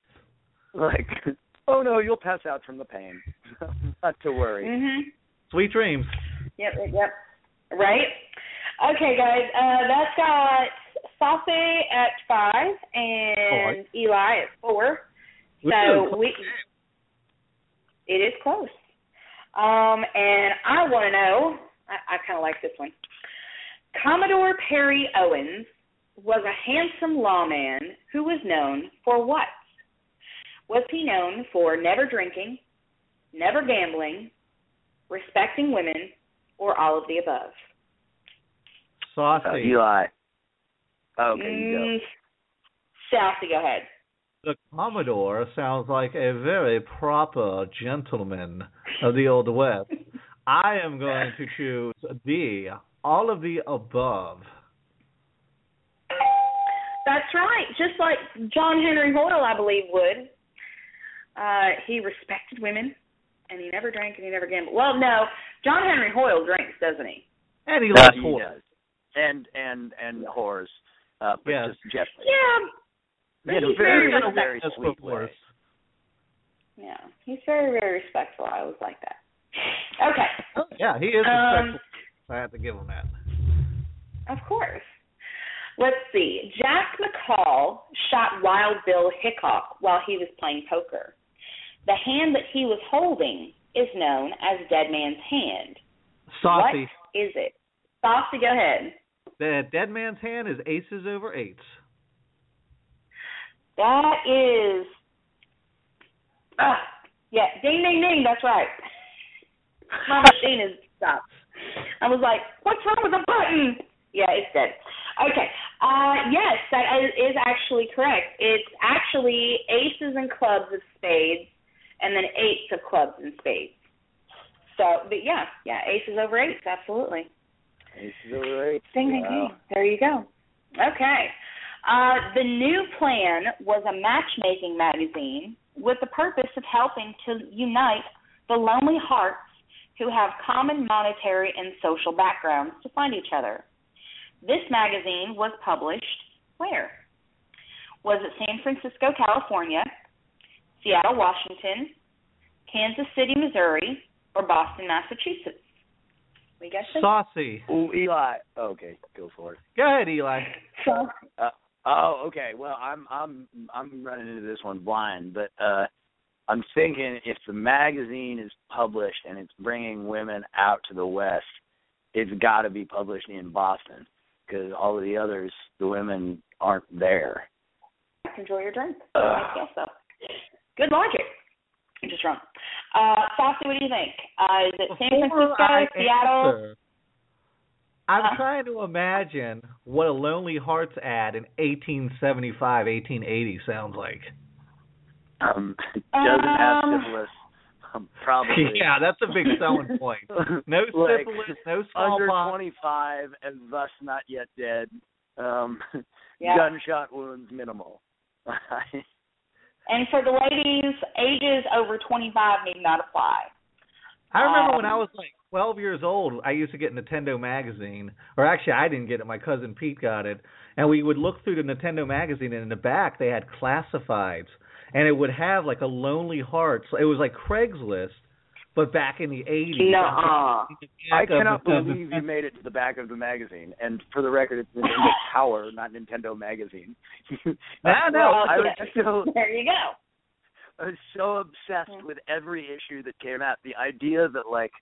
like, oh no, you'll pass out from the pain. not to worry. Mhm. Sweet dreams. Yep, yep, yep. Right? Okay, guys. Uh, that's got Saucy at five and Eli at four. Ooh, So we, it is close. Um, and I want to know. I, I kind of like this one. Commodore Perry Owens was a handsome lawman who was known for what? Was he known for never drinking, never gambling, respecting women, or all of the above? Uh, Saucy. Eli. Okay, you go. Mm, Saucy, go ahead. The Commodore sounds like a very proper gentleman of the Old West. I am going to choose D, all of the above. That's right. Just like John Henry Hoyle, I believe, would. Uh, he respected women, and he never drank and he never gambled. Well, no, John Henry Hoyle drinks, doesn't he? And he Uh, loves he horse. And and and whores. Uh, but Yes. just gently. Yeah, He had he's very very very sweet what it voice. is. yeah, he's very very respectful. I always like that. Okay, Oh, yeah, he is Um, respectful. I have to give him that. of course. Let's see. Jack McCall shot Wild Bill Hickok while he was playing poker. The hand that he was holding is known as Dead Man's Hand. Saucy. What is it? Saucy, go ahead. The dead man's hand is aces over eights. That is. Ah, yeah, ding, ding, ding. That's right. My machine is stopped. I was like, "What's wrong with the button?" Yeah, it's dead. Okay. Uh, yes, that is, actually correct. It's actually aces and clubs of spades, and then eights of clubs and spades. So, but yeah, yeah, aces over eights, absolutely. He's so right. Ding, ding, ding. There you go. Okay. Uh, the new plan was a matchmaking magazine with the purpose of helping to unite the lonely hearts who have common monetary and social backgrounds to find each other. This magazine was published where? Was it San Francisco, California, Seattle, Washington, Kansas City, Missouri, or Boston, Massachusetts? We got some. Saucy. Ooh, Eli. Okay, go for it. Go ahead, Eli. Uh, oh, okay. Well, I'm I'm I'm running into this one blind, but uh I'm thinking if the magazine is published and it's bringing women out to the West, it's got to be published in Boston because all of the others, the women aren't there. Enjoy your drink. Ugh. I guess so. Good logic. I'm just wrong. Uh, Saucy, what do you think? Uh, is it San Francisco, I Seattle? answer, I'm Uh. trying to imagine what a Lonely Hearts ad in 1875, 1880 sounds like. Um, doesn't have Um, syphilis. Um, probably. Yeah, that's a big selling point. No Like, syphilis, no under smallpox. 25 and thus not yet dead. Um, Yeah. Gunshot wounds minimal. And for the ladies, ages over 25 need not apply. I remember when I Um, was like 12 years old, I used to get Nintendo magazine, or actually I didn't get it, my cousin Pete got it, and we would look through the Nintendo magazine and in the back they had classifieds and it would have like a Lonely Hearts. It was like Craigslist, but back in the 80s. Nuh-uh. I Back of cannot the- believe you made it to the back of the magazine. And for the record, it's Nintendo Power, not Nintendo Magazine. No, no, I was yeah. so There you go. I was so obsessed mm-hmm. with every issue that came out. The idea that like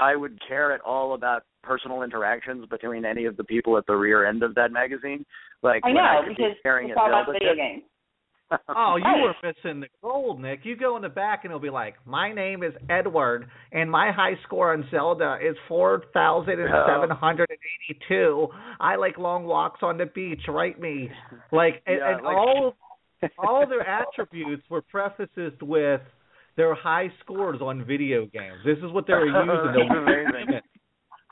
I would care at all about personal interactions between any of the people at the rear end of that magazine. Like I know, I because it's all about video games. Oh, you were missing the gold, Nick. You go in the back and it'll be like, "My name is Edward, and my high score on Zelda is four thousand and seven hundred and eighty-two. I like long walks on the beach. Write me." Like, and, Yeah, and like- all all their attributes were prefaced with their high scores on video games. This is what they were using. That's to amazing.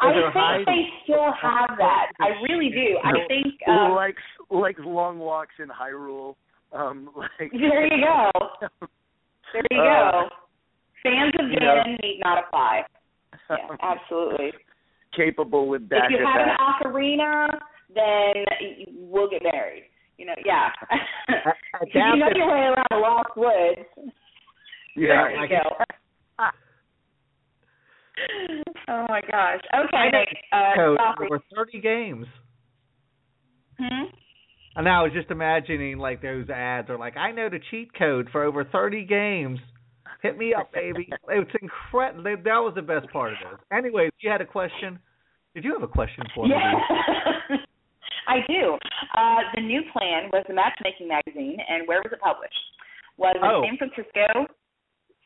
I They're think they still have that. I really do. I think um, like like long walks in Hyrule. Um, like there you go. There you Uh, go. Fans of you know- need not apply. Yeah, absolutely. capable with that. If you have an attack. ocarina, then we'll get married. You know, yeah. If you know your way around the lost woods. Yeah, There you go. oh my gosh. Okay, Uh, code Saucy. over thirty games. Hmm? And I was just imagining like those ads are like, I know the cheat code for over 30 games. Hit me up, baby. it's incredible. That was the best part of this. Anyways, you had a question. Did you have a question for me? Yeah. I do. Uh, the new plan was the matchmaking magazine, and where was it published? Was it Oh. San Francisco,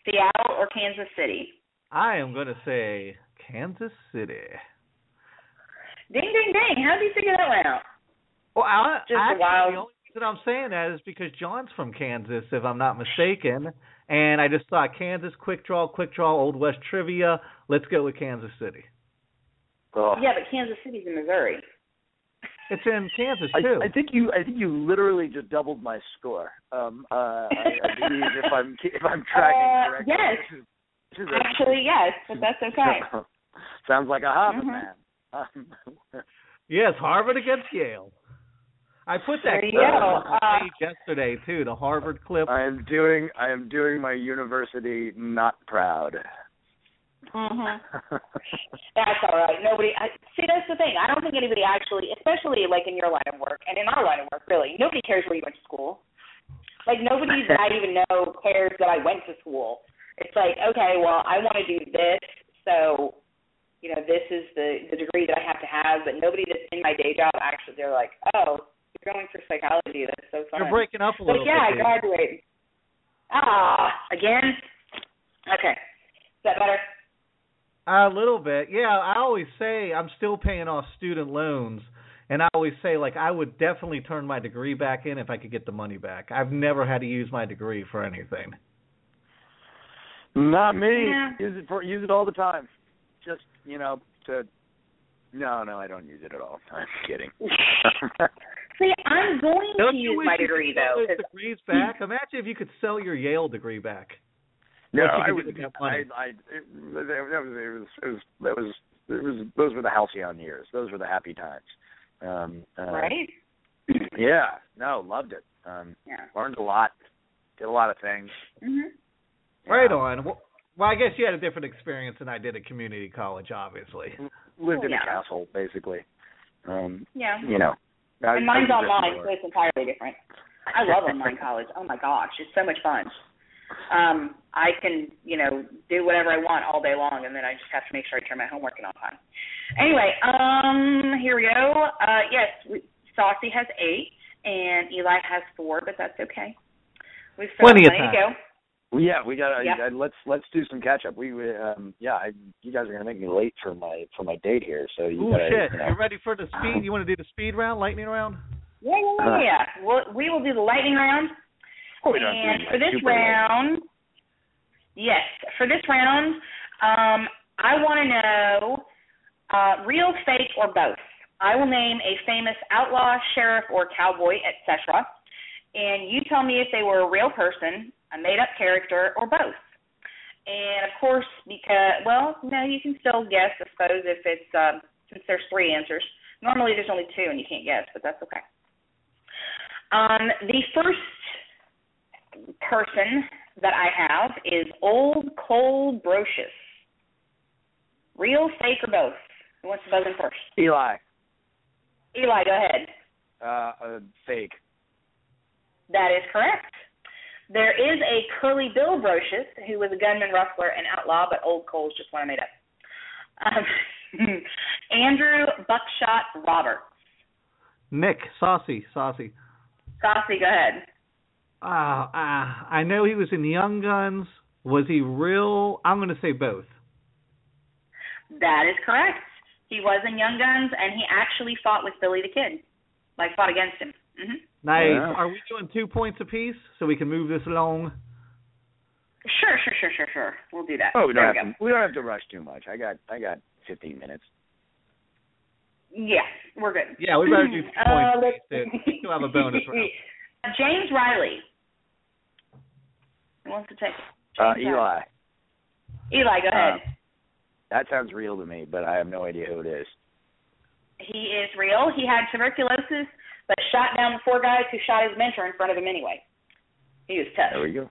Seattle, or Kansas City? I am going to say Kansas City. Ding, ding, ding. How did you figure that one out? Well, I, Just a actually, wild- the only reason I'm saying that is because John's from Kansas, if I'm not mistaken. And I just thought Kansas, quick draw, quick draw, Old West trivia. Let's go with Kansas City. Oh. Yeah, but Kansas City's in Missouri. It's in Kansas too. I think you I think you literally just doubled my score. Um uh I, I believe if I'm if I'm tracking Uh, correctly. yes. Actually, yes, but that's okay. Sounds like a Hobbit Mhm. man. Um, Yes, Harvard against Yale. I put that clip on my Uh, page yesterday too, the Harvard clip. I am doing I am doing my university not proud. Mhm. That's all right. Nobody. I, see, that's the thing. I don't think anybody actually, especially like in your line of work and in our line of work, really, nobody cares where you went to school. Like nobody that I even know cares that I went to school. It's like, okay, well, I want to do this, so you know, this is the the degree that I have to have. But nobody that's in my day job actually, they're like, oh, you're going for psychology. That's so fun. You're breaking up a little. But yeah, I bit. dude. graduated. Ah, again. Okay, is that better? A little bit. Yeah, I always say I'm still paying off student loans and I always say like I would definitely turn my degree back in if I could get the money back. I've never had to use my degree for anything. Not me. Yeah. Use it for use it all the time. Just you know to. No, no, I don't use it at all. I'm kidding. See, I'm going Don't to you use wish my you degree could sell though. those 'cause- degrees back? Imagine if you could sell your Yale degree back. no, I would. that I. I, it, that was, it was, it was, that was, it was, those were the halcyon years. Those were the happy times. Um, uh, right? Yeah. No, loved it. Um, Yeah. learned a lot. Did a lot of things. Mhm. Right Um, on. Well, well, I guess you had a different experience than I did at community college, obviously. Lived in Yeah. a castle, basically. Um, Yeah. you know. I- And mine's online, so it's entirely different. I love online college. Oh my gosh, it's so much fun. Um, I can, you know, do whatever I want all day long, and then I just have to make sure I turn my homework in on time. Anyway, um, here we go. Uh, yes, we, Saucy has eight, and Eli has four, but that's okay. We've still Plenty of plenty to time. go. Well, yeah, we got. to Yep. uh, let's let's do some catch up. We um yeah, I, you guys are gonna make me late for my for my date here, so you Ooh gotta. shit! You know. You ready for the speed? You want to do the speed round, lightning round? Yeah, yeah, yeah, yeah. We'll, we will do the lightning round. Oh, we don't and for this super late. round, yes, for this round, um, I want to know uh, real, fake, or both. I will name a famous outlaw, sheriff, or cowboy, etc. And you tell me if they were a real person, a made-up character, or both. And of course, because well, no, you can still guess. I suppose if it's um, since there's three answers. Normally, there's only two, and you can't guess, but that's okay. Um, the first person that I have is Old Cole Brocious. Real, fake, or both? Who wants to buzz in first? Eli, Eli, go ahead. uh, uh, fake. That is correct. There is a Curly Bill Brocius who was a gunman, rustler, and outlaw, but Old Cole's just one I made up. Um, Andrew Buckshot Roberts. Nick, saucy, saucy. Saucy, go ahead. Ah, ah, I know he was in Young Guns. Was he real? I'm going to say both. That is correct. He was in Young Guns, and he actually fought with Billy the Kid, like fought against him. Hmm Nice. Yeah. Are we doing two points apiece so we can move this along? Sure, sure, sure, sure, sure. We'll do that. Oh, we don't there have we to. We don't have to rush too much. I got. I got 15 minutes. Yeah, we're good. Yeah, we better do two Uh, points let's- apiece. We still have a bonus round. James Riley. Who wants to take? Uh, Eli. Eli, go ahead. Uh, that sounds real to me, but I have no idea who it is. he is real. He had tuberculosis, but shot down the four guys who shot his mentor in front of him anyway. He was tough. There we go.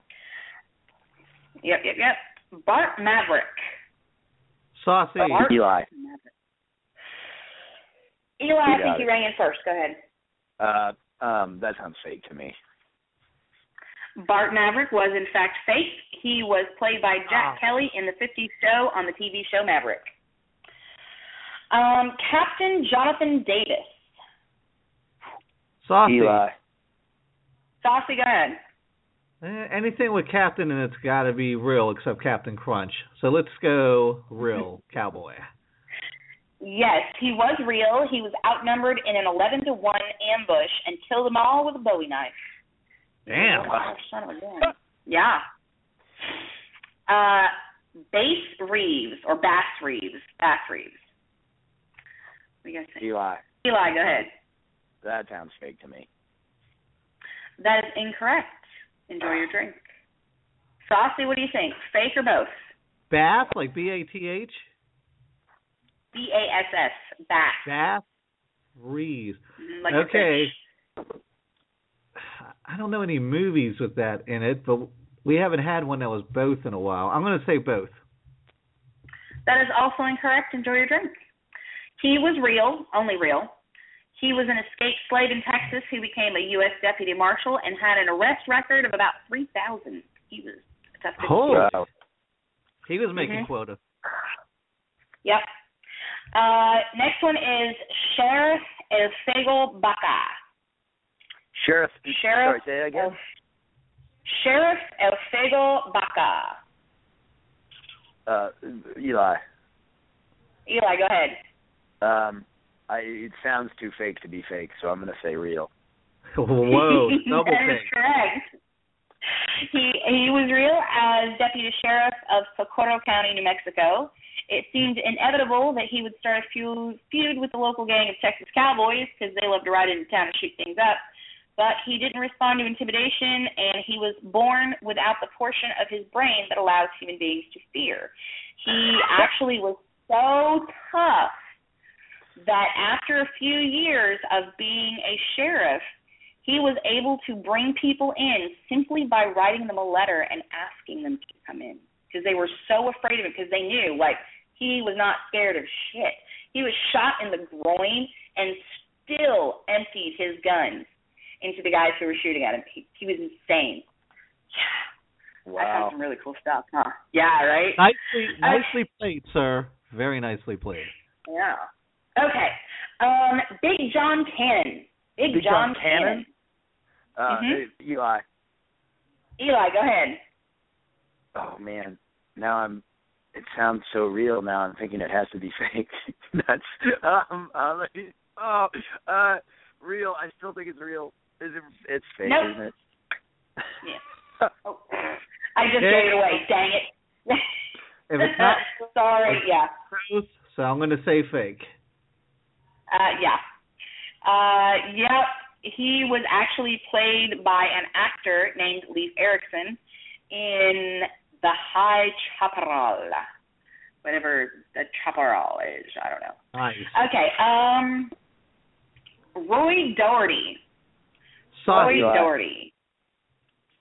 Yep, yep, yep. Bart Maverick. Saucy. Bart Eli. Maverick. Eli, I think got you rang in first. Go ahead. Uh, um, that sounds fake to me. Bart Maverick was in fact fake. He was played by Jack Ah. Kelly in the 50s show on the TV show Maverick. Um, Captain Jonathan Davis. Saucy. Eli. Saucy, go ahead. Eh, anything with Captain and it's got to be real except Captain Crunch. So let's go real cowboy. Yes, he was real. He was outnumbered in an 11 to 1 ambush and killed them all with a bowie knife. Damn. Oh, son of a gun. Yeah. Uh, Bass Reeves or Bass Reeves. Bass Reeves. What do you guys think? Eli. Eli, go ahead. That sounds fake to me. That is incorrect. Enjoy your drink. Saucy, what do you think? Fake or both? Bath, like B A T H. B A S S. Bath. Bath Reeves. Mhm, Like a okay. I don't know any movies with that in it, but we haven't had one that was both in a while. I'm going to say both. That is also incorrect. Enjoy your drink. He was real, only real. He was an escaped slave in Texas who became a U.S. deputy marshal and had an arrest record of about 3,000. He was a tough dude. Oh. Wow. He was making Mhm. quota. Yep. Uh, next one is Sheriff El Elfego Baca. Sheriff. Sheriff Sorry, say that again. El- Sheriff Elfego Baca. Uh, Eli. Eli, go ahead. Um, I it sounds too fake to be fake, so I'm gonna say real. Whoa, double that is take. correct. He he was real as deputy sheriff of Socorro County, New Mexico. It seemed inevitable that he would start a feud feud with the local gang of Texas cowboys because they love to ride into town and shoot things up. But he didn't respond to intimidation, and he was born without the portion of his brain that allows human beings to fear. He actually was so tough that after a few years of being a sheriff, he was able to bring people in simply by writing them a letter and asking them to come in because they were so afraid of him because they knew like he was not scared of shit. He was shot in the groin and still emptied his guns into the guys who were shooting at him. He, he was insane. Yeah, Wow. I found some really cool stuff, huh? Yeah, right. Nicely, nicely played, sir. Very nicely played. Yeah. Okay. Um, Big John Cannon. Big, Big John Cannon? Uh, Mhm. Eli. Eli, go ahead. Oh man, now I'm. It sounds so real. Now I'm thinking it has to be fake. That's um. Like, oh, uh, real. I still think it's real. Is it? It's fake, Nope. isn't it? Yeah. Oh, I just Yeah. gave it away. Dang it. If it's not Sorry. Yeah. so I'm going to say fake. Uh, yeah. Uh, yep. He was actually played by an actor named Leif Erickson in The High Chaparral. Whatever the Chaparral is, I don't know. Nice. Okay. Um, Roy Daugherty. Saucy. Roy Eli. Daugherty.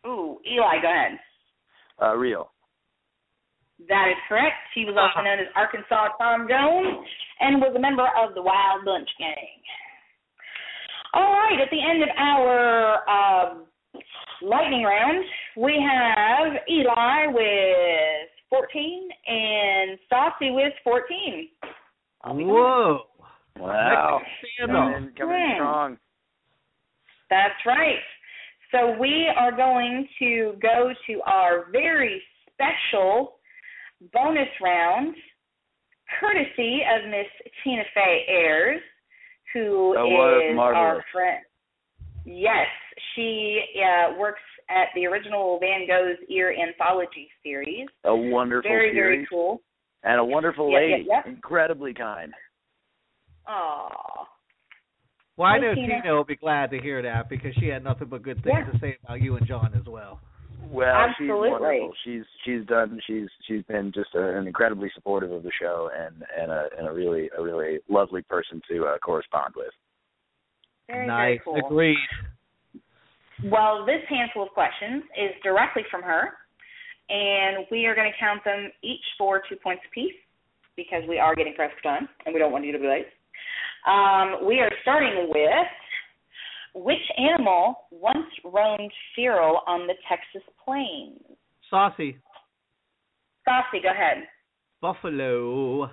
Ooh, Eli, go ahead. Uh, real. That is correct. He was also known as Arkansas Tom Jones and was a member of the Wild Bunch Gang. All right, at the end of our um, lightning round, we have Eli with 14 and Saucy with 14. I'll be darned. Whoa. Wow. Coming coming in strong. That's right. So we are going to go to our very special bonus round, courtesy of Miss Tina Fey Ayers, who That was is marvelous. our friend. Yes, she uh, works at the original Van Gogh's Ear Anthology series. A wonderful Very, series very cool. and a wonderful Yep, yep, lady. yep. Incredibly kind. Aww. Well, I know Tina. Tina will be glad to hear that because she had nothing but good things Yeah. to say about you and John as well. Well, Absolutely. she's wonderful. She's she's done. She's she's been just a, an incredibly supportive of the show and and a and a really a really lovely person to uh, correspond with. Very, nice. very cool. Agreed. Well, this handful of questions is directly from her, and we are going to count them each for two points apiece because we are getting pressed for time, and we don't want you to be late. Um, we are starting with which animal once roamed feral on the Texas plains? Saucy. Saucy, go ahead. Buffalo.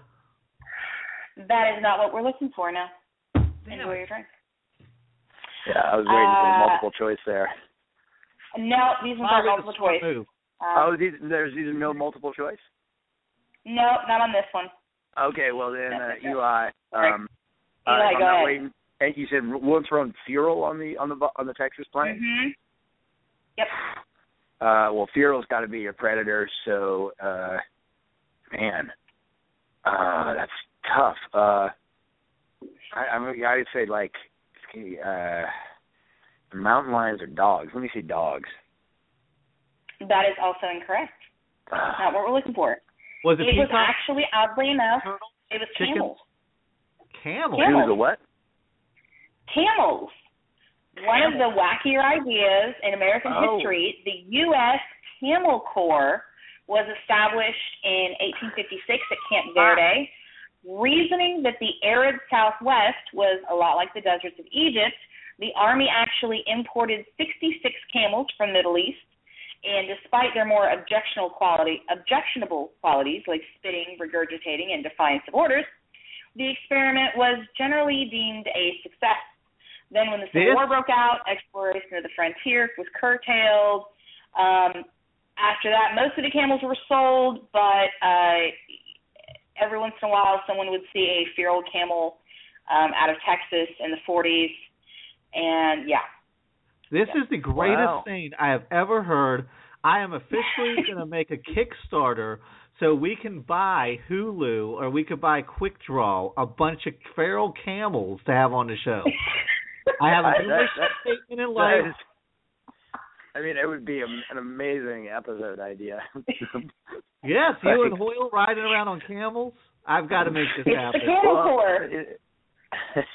That is not what we're looking for now. Enjoy your drink. Yeah, I was waiting for Uh, a multiple choice there. No, these ones are Probably multiple choice. move. Um, oh, these there's these are no multiple choice. no, not on this one. Okay, well then, No, uh, no, no. Eli. Um, Eli, uh, if I'm go not ahead. waiting. And you said once run feral on the on the on the Texas plain. hmm Yep. Uh, well, feral's got to be a predator. So, uh, man, uh, that's tough. Uh, I, I'm I would say like, uh, mountain lions or dogs. Let me see dogs. That is also incorrect. Uh, Not what we're looking for. Was it, It was actually, oddly enough, Turtle? it was Chicken? camels. Camel. Camel. It was a what? Camels. One of the wackier ideas in American Oh. history, the U.S. Camel Corps was established in 1856 at Camp ah. Verde, reasoning that the arid Southwest was a lot like the deserts of Egypt. The Army actually imported 66 camels from the Middle East, and despite their more objectionable quality, objectionable qualities like spitting, regurgitating, and defiance of orders, the experiment was generally deemed a success. Then, when the Civil This- War broke out, exploration of the frontier was curtailed. Um, after that, most of the camels were sold, but uh, every once in a while, someone would see a feral camel um, out of Texas in the 40s, and yeah, This is the greatest Wow. thing I have ever heard. I am officially going to make a Kickstarter so we can buy Hulu or we could buy Quick Draw a bunch of feral camels to have on the show. I have a That- delicious that- statement in life. is- I mean, it would be a, an amazing episode idea. Yes, you and Hoyle riding around on camels. I've got to make this it's the happen. camel Well, corps. it-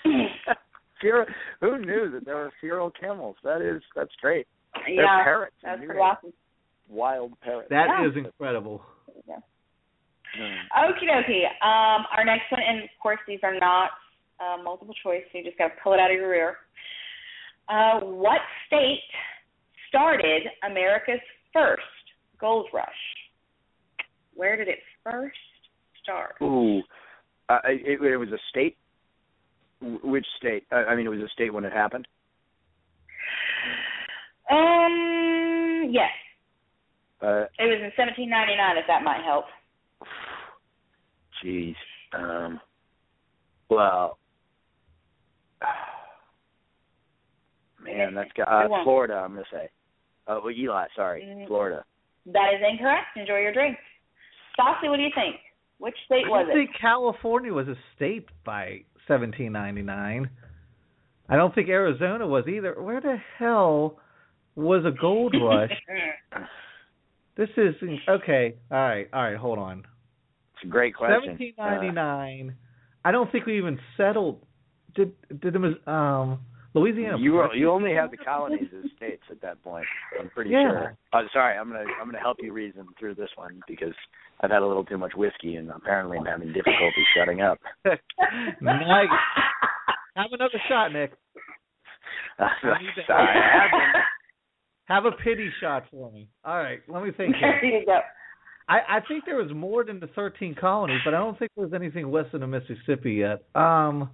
feral, who knew that there were feral camels? That is that's great. They're yeah, parrots. that's pretty awesome. Wild parrots. That Yeah. is incredible. Mm. Okie dokie. Um, our next one, and of course these are not uh, multiple choice, so you just got to pull it out of your rear. Uh, what state started America's first gold rush? Where did it first start? Ooh, uh, it, it was a state. Which state? I mean, it was a state when it happened. Um, yes, Uh, it was in 1799. If that might help. Jeez. Um. Well. Man, that's got uh, Florida. I'm gonna say. Uh, well, Eli, sorry, Mm. Florida. That is incorrect. Enjoy your drink. Saucy, what do you think? Which state I was don't it? think California was a state by 1799. I don't think Arizona was either. Where the hell was a gold rush? this is okay. All right, all right. Hold on. It's a great question. 1799. I don't think we even settled. Did did the um Louisiana? You purchase- you only have the colonies as states at that point. I'm pretty Yeah. sure. Uh, sorry, I'm gonna I'm gonna help you reason through this one because I've had a little too much whiskey and apparently I'm having difficulty shutting up. nice. Have another shot, Nick. I sorry, I have Have a pity shot for me. All right, let me think here. there you go. I, I think there was more than the 13 colonies, but I don't think there was anything west of the Mississippi yet. Um,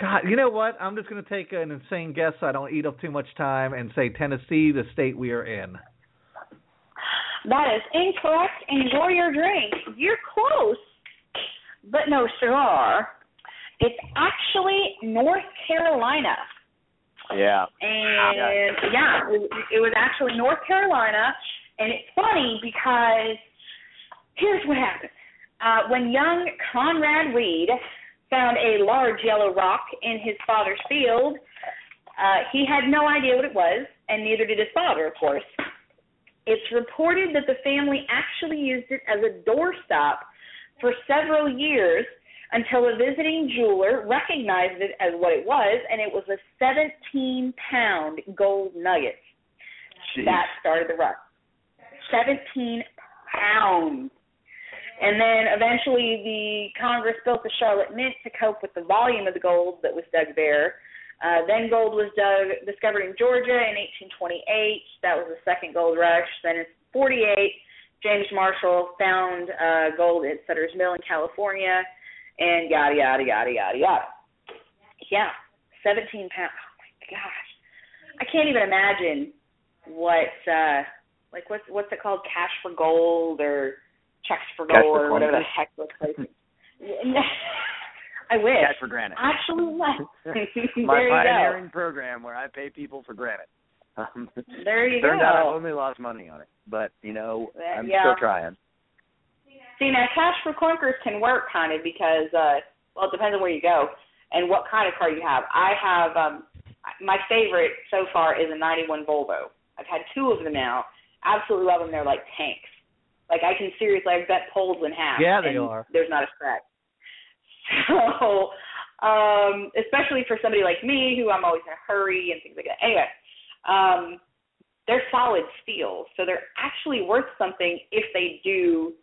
God, you know what? I'm just going to take an insane guess. So I don't eat up too much time and say Tennessee, the state we are in. That is incorrect. Enjoy your drink. You're close, but no cigar. It's actually North Carolina. yeah. And yeah, it, it was actually North Carolina. And it's funny because here's what happened. Uh, when young Conrad Reed found a large yellow rock in his father's field, uh, he had no idea what it was, and neither did his father, of course. It's reported that the family actually used it as a doorstop for several years until a visiting jeweler recognized it as what it was, and it was a 17 pound gold nugget. Jeez. That started the rush. 17 pounds. And then eventually the Congress built the Charlotte Mint to cope with the volume of the gold that was dug there. Uh, then gold was dug, discovered in Georgia in 1828. That was the second gold rush. Then in 48, James Marshall found uh, gold at Sutter's Mill in California, and yada yada yada yada yada. Yeah, 17 pounds. Oh my gosh, I can't even imagine what uh like what's what's it called? Cash for gold or checks for Cash gold for or whatever the heck those places. I wish. Cash for granite. Actually. My there you pioneering program where I pay people for granite. Um. There you Turned go. out I only lost money on it, but you know I'm yeah. still trying. See now, cash for clunkers can work kind of because uh well, it depends on where you go and what kind of car you have. I have um my favorite so far is a '91 Volvo. I've had two of them now. Absolutely love them. They're like tanks. Like I can seriously, I've bet poles in half. Yeah, they are. There's not a scratch. So, um, especially for somebody like me who I'm always in a hurry and things like that. Anyway, um, they're solid steel, so they're actually worth something if they do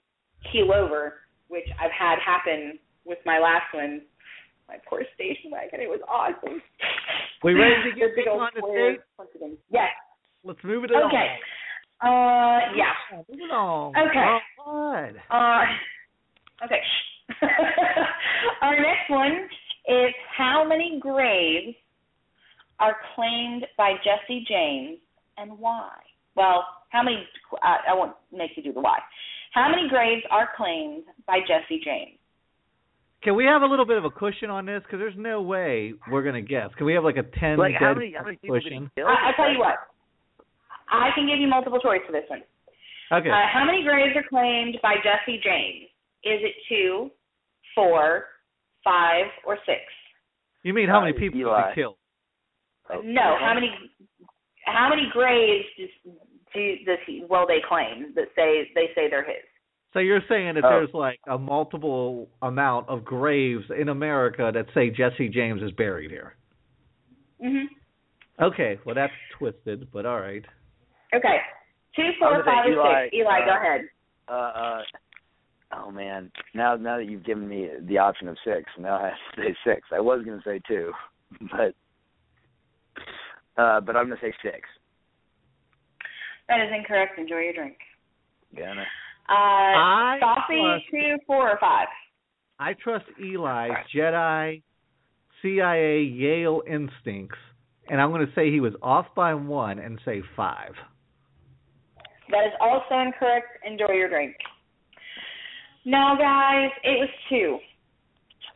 keel over, which I've had happen with my last one. My poor station wagon. It was awesome. We ready to get big on the state? bunch of things. Yes. Let's move it along. Okay. Uh, yeah. Move it along. Okay. All right. Uh, okay. Our next one is how many graves are claimed by Jesse James and why? Well, how many? Uh, I won't make you do the why. How many graves are claimed by Jesse James? Can we have a little bit of a cushion on this? Because there's no way we're gonna guess. Can we have like a ten Like how dead many how many people did he cushion? kill? I, I tell you what. I can give you multiple choice for this one. Okay. Uh, how many graves are claimed by Jesse James? Is it two, four, five, or six? you mean how uh, many people Eli. did he kill? Oh, No. How many? How many graves does, do does he? Will they claim that say they say they're his? So you're saying that Oh. there's like a multiple amount of graves in America that say Jesse James is buried here. Mhm. Okay, well that's twisted, but all right. Okay. Two, I four, was gonna five, say or Eli, six. Eli, uh, go ahead. Uh, uh, oh man, now now that you've given me the option of six, now I have to say six. I was gonna say two, but uh, but I'm gonna say six. That is incorrect. Enjoy your drink. Gonna. Uh, I Saucy, trust- two, four, or five. I trust Eli's Jedi, CIA, Yale instincts, and I'm going to say he was off by one and say five. That is also incorrect. Enjoy your drink. No, guys, it was two.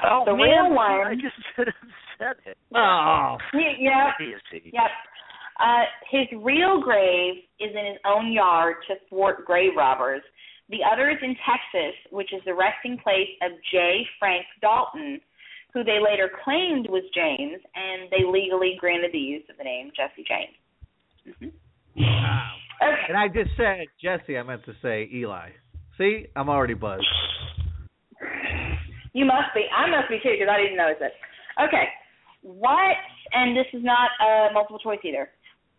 Oh The man, real one- I just should have said it. Oh, Yep. Yep. Uh, his real grave is in his own yard to thwart grave robbers. The other is in Texas, which is the resting place of J. Frank Dalton, who they later claimed was James, and they legally granted the use of the name Jesse James. wow. Okay. And I just said Jesse. I meant to say Eli. See, I'm already buzzed. You must be. I must be too, because I didn't notice it. Okay. What, and this is not a multiple choice either,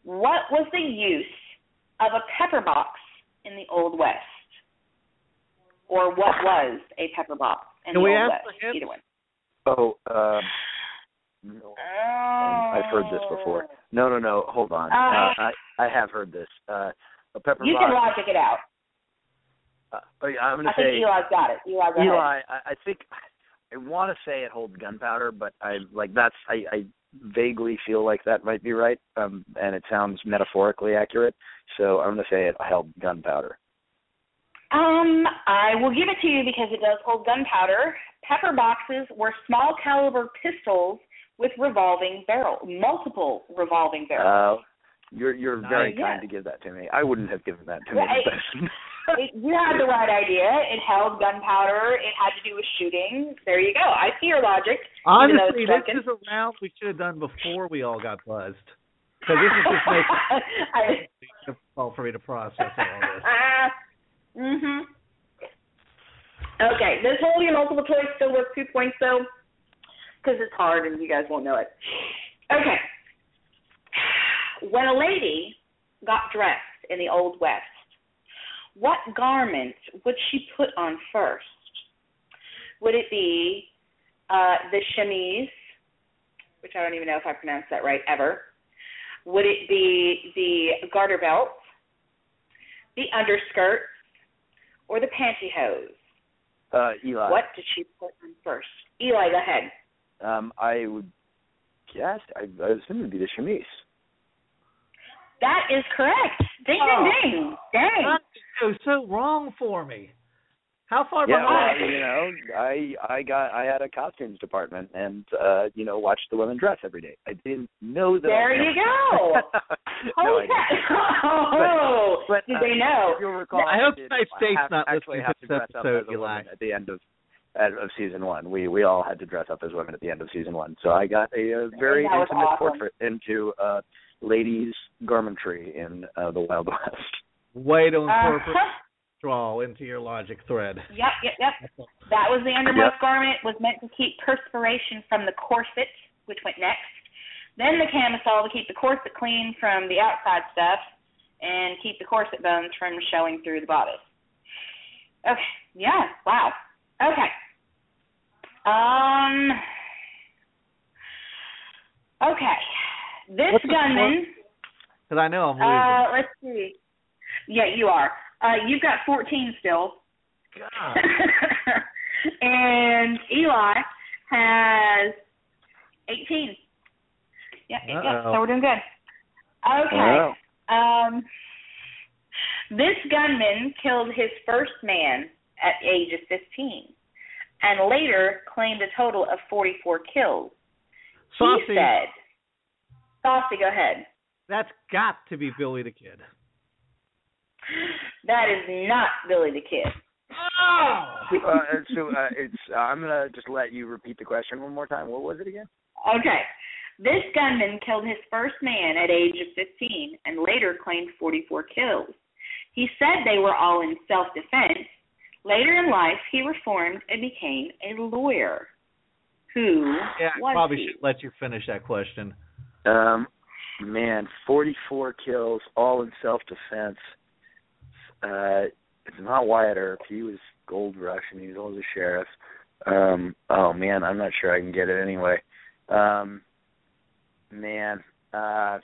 what was the use of a pepper box in the Old West? Or what was a pepper box in Can the we Old ask West? for hints? Either one. Oh, um, no, um, I've heard this before. No, no, no. Hold on. Uh, Uh, I I have heard this. Uh, a pepper You can logic it out. Uh, oh, I'm gonna I think say Eli's got it. Eli, go. Eli. I, I think I want to say it holds gunpowder, but I like that's I, I vaguely feel like that might be right, um, and it sounds metaphorically accurate. So I'm gonna say it held gunpowder. Um, I will give it to you because it does hold gunpowder. Pepper boxes were small caliber pistols with revolving barrel, multiple revolving barrels. Uh, you're you're very Nice. kind Yeah. to give that to me. I wouldn't have given that to Well, me. I- it, you had the right idea. It held gunpowder. It had to do with shooting. There you go. I see your logic. even though Honestly, it's this drunken. is a round we should have done before we all got buzzed. Because this is just making I, it difficult for me to process all this. Ah, mhm. Okay, this whole your multiple choice still worth two points though, because it's hard and you guys won't know it. Okay. When a lady got dressed in the Old West, what garment would she put on first? Would it be uh, the chemise, which I don't even know if I pronounced that right ever? Would it be the garter belt, the underskirt, or the pantyhose? uh, Eli. What did she put on first? Eli, go ahead. Um, I would guess I, I assume it would be the chemise. That is correct. Ding, Oh. ding, ding. Dang. It was so wrong for me. How far Yeah, behind? well, you know, I I got I had a costumes department and uh, you know, watched the women dress every day. I didn't know that. There you go. no, Holy I Oh, But, did uh, they know? If you'll recall, I hope did United States not listening to to this episode, Eli. at the end of at, of season one. We we all had to dress up as women at the end of season one. So I got a, a very intimate awesome. portrait into uh ladies garmentry in uh, the Wild West. Way to Uh, incorporate straw into your logic thread. Yep, yep, yep. That was the undermost garment was meant to keep perspiration from the corset, which went next. Then the camisole to keep the corset clean from the outside stuff and keep the corset bones from showing through the bodice. Okay. Yeah. Wow. Okay. Um. Okay. This What's gunman. Because I know I'm losing. Uh, let's see. Yeah, you are. Uh, you've got 14 still. God. and Eli has 18. Yeah, yeah. So we're doing good. Okay. Wow. Um, this gunman killed his first man at the age of 15 and later claimed a total of 44 kills. Saucy, He said, Saucy, go ahead. that's got to be Billy the Kid. That is not Billy the Kid. Oh! uh, so uh, it's. Uh, I'm gonna just let you repeat the question one more time. What was it again? Okay. This gunman killed his first man at age of 15 and later claimed 44 kills. He said they were all in self-defense. Later in life, he reformed and became a lawyer. Who Yeah, I was probably he? should let you finish that question. Um, man, 44 kills, all in self-defense. Uh, it's not Wyatt Earp. He was Gold Rush, and he was also sheriff. Um, oh man, I'm not sure I can get it anyway. Um, man, uh,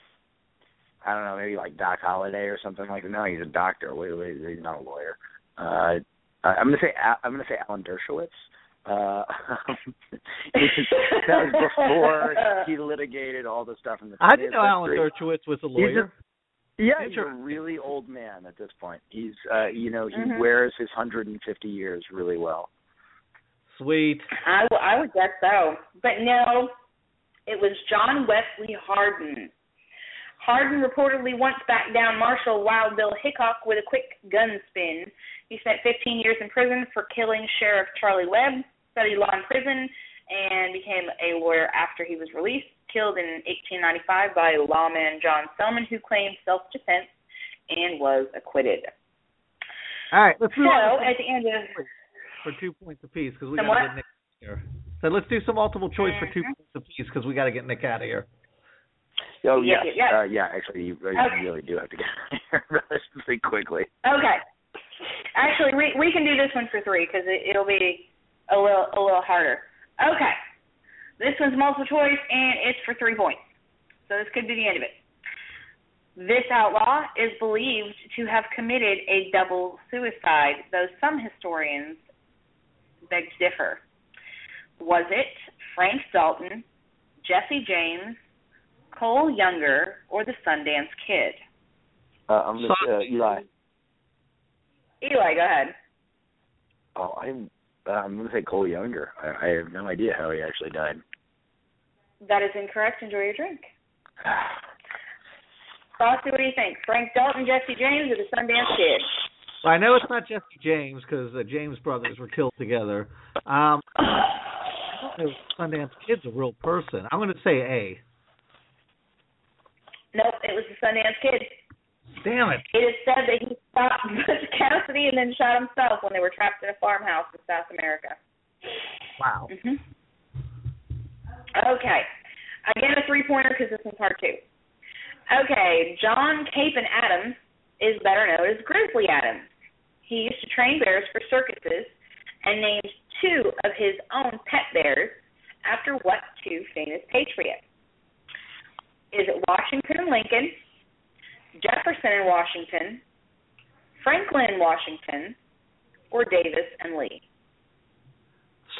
I don't know, maybe like Doc Holliday or something like that. No, he's a doctor. Wait, wait, he's not a lawyer. Uh, I- I'm gonna say I'm gonna say Alan Dershowitz. Uh, that was before he litigated all the stuff in the. I didn't know 20th Alan. Dershowitz was a He's lawyer. Yeah, he's a really old man at this point. He's, uh, you know, he Mhm. wears his 150 years really well. Sweet. I, w- I would guess so. But no, it was John Wesley Hardin. Hardin reportedly once backed down Marshal Wild Bill Hickok with a quick gun spin. He spent 15 years in prison for killing Sheriff Charlie Webb, studied law in prison, and became a lawyer after he was released. Killed in 1895 by lawman John Selman, who claimed self-defense and was acquitted. All right, let's So move on at the end of for two points apiece because we got to get Nick out of here. So let's do some multiple choice for two Mhm. points apiece because we got to get Nick out of here. Oh Yeah, yes, yeah, yeah. Uh, yeah. Actually, you, you Okay. really do have to get out of here relatively quickly. Okay. Actually, we we can do this one for three because it, it'll be a little a little harder. Okay. This one's multiple choice and it's for three points. So this could be the end of it. This outlaw is believed to have committed a double suicide, though some historians beg to differ. Was it Frank Dalton, Jesse James, Cole Younger, or the Sundance Kid? Uh, I'm gonna uh, Eli. Eli, go ahead. Oh, I'm. Uh, I'm gonna say Cole Younger. I, I have no idea how he actually died. That is incorrect. Enjoy your drink. Frosty, what do you think? Frank Dalton, Jesse James, or the Sundance Kid? Well, I know it's not Jesse James because the James brothers were killed together. Um, I don't know if Sundance Kid's a real person. I'm going to say A. Nope, it was the Sundance Kid. Damn it. It is said that he shot Butch Cassidy and then shot himself when they were trapped in a farmhouse in South America. Wow. hmm Okay. Again, a three pointer because this one's hard too. Okay, John Capen Adams is better known as Grizzly Adams. He used to train bears for circuses and named two of his own pet bears after what two famous patriots? Is it Washington and Lincoln, Jefferson and Washington, Franklin and Washington, or Davis and Lee?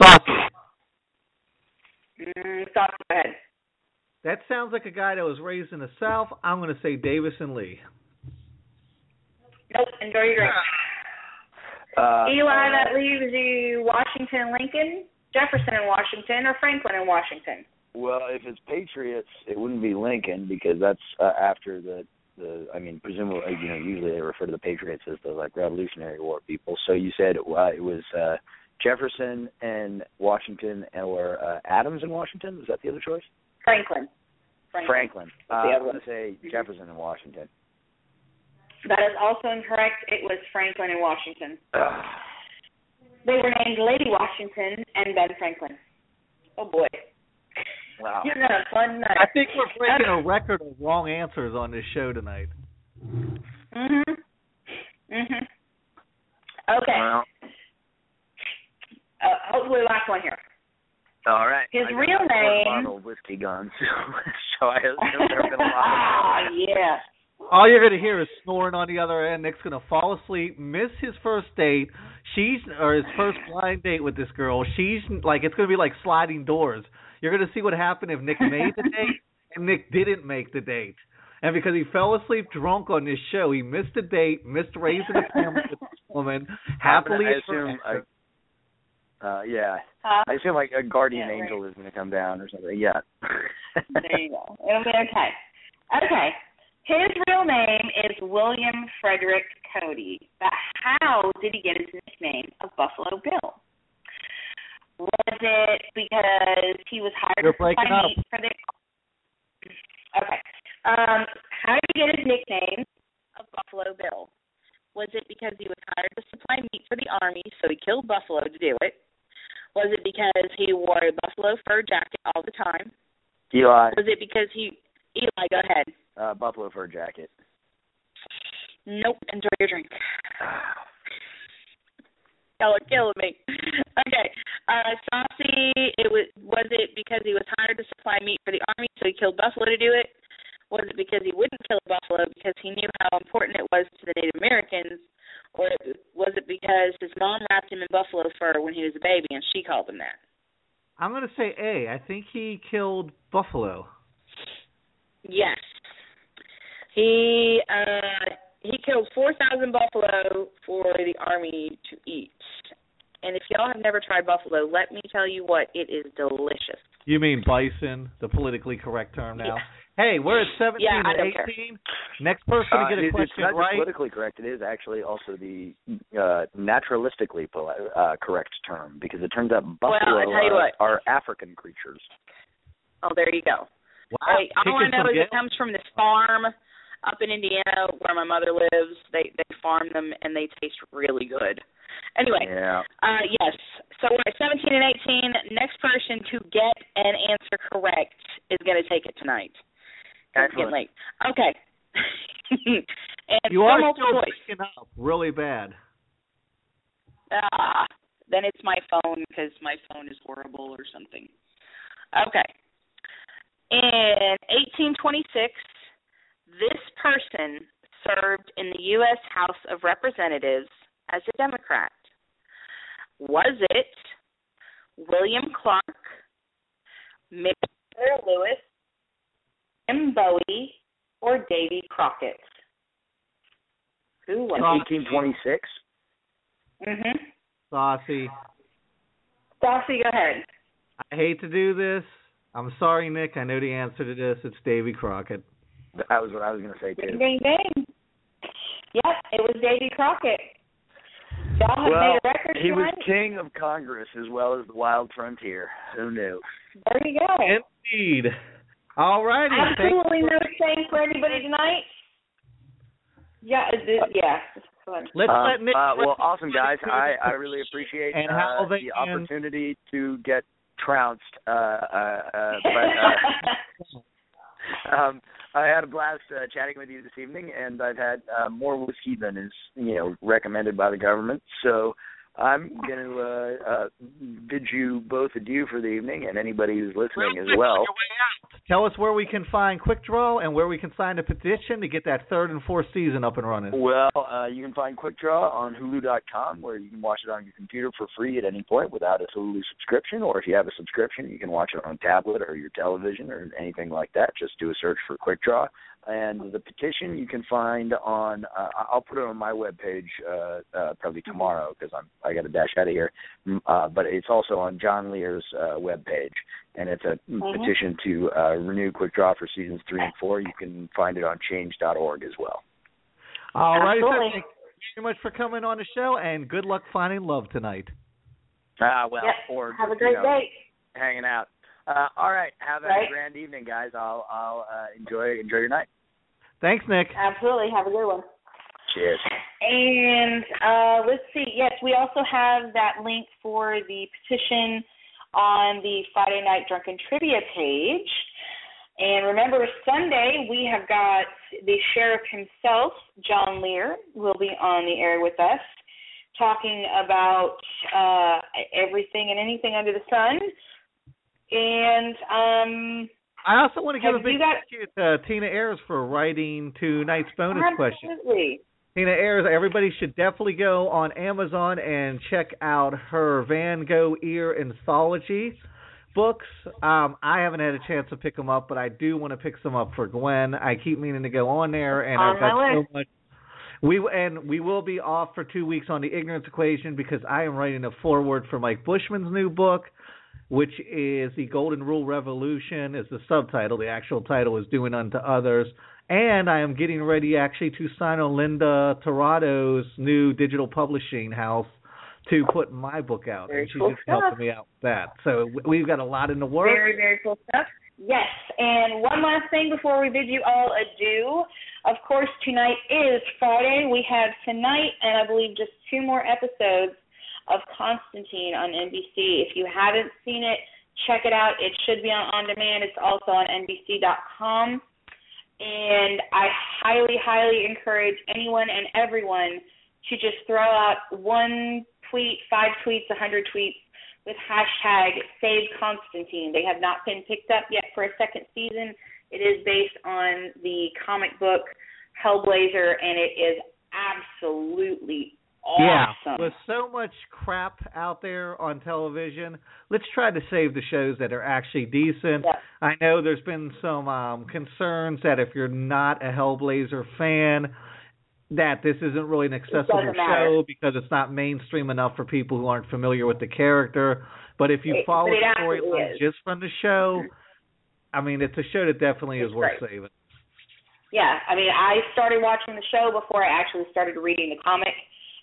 Saucy. Mm, Saucy, go ahead. That sounds like a guy that was raised in the South. I'm going to say Davis and Lee. Nope, enjoy your drink. Uh, Eli, uh, that leaves you Washington and Lincoln, Jefferson and Washington, or Franklin and Washington. Well, if it's Patriots, it wouldn't be Lincoln because that's uh, after the the. I mean, presumably, you know, usually they refer to the Patriots as the like Revolutionary War people. So you said uh, it was uh, Jefferson and Washington, or uh, Adams and Washington. Was that the other choice? Franklin. Franklin. Franklin. Uh, going to say Jefferson and Washington. That is also incorrect. It was Franklin and Washington. Ugh. They were named Lady Washington and Ben Franklin. Oh boy. Wow. You're gonna fun night. I think we're breaking a record of wrong answers on this show tonight. Mhm. Mhm. Okay. Well, Uh, hopefully, last one here. all right. His I got real a name- bottle of whiskey guns, so I assume there have been a lot. Ah, yeah. All you're gonna hear is snoring on the other end. Nick's gonna fall asleep, miss his first date. She's or his first blind date with this girl. She's like it's gonna be like sliding doors. You're gonna see what happened if Nick made the date and Nick didn't make the date. And because he fell asleep drunk on this show, he missed the date, missed raising a family with this woman, happily I assume. after. I, uh, yeah. Huh? I assume like a guardian Yeah, right. angel is going to come down or something. Yeah. There you go. It'll be okay. Okay. His real name is William Frederick Cody. But how did he get his nickname of Buffalo Bill? Was it because he was hired You're to supply breaking up. meat for the Okay. Um, how did he get his nickname of Buffalo Bill? Was it because he was hired to supply meat for the army, so he killed buffalo to do it? Was it because he wore a buffalo fur jacket all the time? Eli, Was it because he Eli, go ahead. uh, buffalo fur jacket. Nope. Enjoy your drink. Y'all are killing me. Okay. Uh Saucy, it was was it because he was hired to supply meat for the army so he killed buffalo to do it? Was it because he wouldn't kill a buffalo because he knew how important it was to the Native Americans? Or was it because his mom wrapped him in buffalo fur when he was a baby and she called him that? I'm gonna say A. I think he killed buffalo. Yes. He uh he killed four thousand buffalo for the army to eat. And if y'all have never tried buffalo, let me tell you what, it is delicious. You mean bison, the politically correct term now? Yeah. Hey, we're at 17 Yeah, I and don't care. 18. Next person Uh, to get a it- question it's not just right. politically correct. It is actually also the uh, naturalistically poli- uh, correct term because it turns out buffalo I tell you are, what. are African creatures. Oh, there you go. Wow, Hey, all I kicking know some is it comes from this farm up in Indiana where my mother lives. They they farm them and they taste really good. Anyway, Yeah. Uh, yes. So we're at 17 and 18. Next person to get an answer correct is going to take it tonight. 'Cause It's getting late. Okay. and You for are still choice. breaking up really bad. Ah, then it's my phone because my phone is horrible or something. Okay. In 1826, this person served in the U.S. House of Representatives as a Democrat. Was it William Clark, Mr. Lewis, Jim Bowie, or Davy Crockett? Who was In it? 1826. Mm-hmm. Saucy. Stassi, go ahead. I hate to do this. I'm sorry, Nick. I know the answer to this. It's Davy Crockett. That was what I was going to say too. ding, ding. Yep, it was Davy Crockett. Y'all have Well, made a record he was king of Congress as well as the wild frontier. Who knew? There you go. Indeed. All righty. Thank- Absolutely no shame for anybody tonight. Yeah, it is, yeah. Let's Um, let Nick. uh, well, awesome guys. I I really appreciate And how uh, they the can- opportunity to get trounced. Uh, uh, uh, but uh, um, I had a blast uh, chatting with you this evening, and I've had uh, more whiskey than is you know recommended by the government. So I'm going to uh, uh, bid you both adieu for the evening, and anybody who's listening as well. Tell us where we can find Quick Draw and where we can sign a petition to get that third and fourth season up and running. Well, uh, you can find Quick Draw on Hulu.com, where you can watch it on your computer for free at any point without a Hulu subscription. Or if you have a subscription, you can watch it on tablet or your television or anything like that. Just do a search for Quick Draw. And the petition you can find on. Uh, I'll put it on my webpage uh, uh, probably tomorrow because I'm I got to dash out of here. Mm, Uh, but it's also on John Lehr's uh, webpage, and it's a Mhm. petition to uh, renew Quick Draw for seasons three and four. You can find it on Change.org as well. All right. Absolutely. Thank you very much for coming on the show, and good luck finding love tonight. Ah, well, Yep. or Have a great you know, day. hanging out. Uh, all right, have a Right. grand evening, guys. I'll I'll uh, enjoy enjoy your night. Thanks, Nick. Absolutely. Have a good one. Cheers. And uh, let's see. Yes, we also have that link for the petition on the Friday Night Drunken Trivia page. And remember, Sunday we have got the sheriff himself, John Lehr, will be on the air with us, talking about uh, everything and anything under the sun. And um, I also want to give a big thank you to Tina Ayers for writing tonight's bonus question. absolutely. Tina Ayers, everybody should definitely go on Amazon and check out her Van Gogh Ear anthology books. Um, I haven't had a chance to pick them up, but I do want to pick some up for Gwen. I keep meaning to go on there, and On I've got so much. We and we will be off for two weeks on the ignorance equation because I am writing a foreword for Mike Bushman's new book, which is the Golden Rule Revolution. Is the subtitle. The actual title is Doing Unto Others. And I am getting ready actually to sign on Linda Torado's new digital publishing house to put my book out. Very and she's cool just helping me out with that. So we've got a lot in the works. Very, very cool stuff. Yes, and one last thing before we bid you all adieu. Of course, tonight is Friday. We have tonight and I believe just two more episodes of Constantine on NBC. If you haven't seen it, check it out. It should be on on demand. It's also on NBC.com. And I highly, highly encourage anyone and everyone to just throw out one tweet, five tweets, a hundred tweets with hashtag Save Constantine. They have not been picked up yet for a second season. It is based on the comic book Hellblazer, and it is absolutely Yeah, with so much crap out there on television, let's try to save the shows that are actually decent. Yeah. I know there's been some um concerns that if you're not a Hellblazer fan, that this isn't really an accessible show because it's not mainstream enough for people who aren't familiar with the character. But if you It- follow the absolutely storyline just from the show, I mean, it's a show that definitely It's is worth great. saving. Yeah, I mean, I started watching the show before I actually started reading the comic,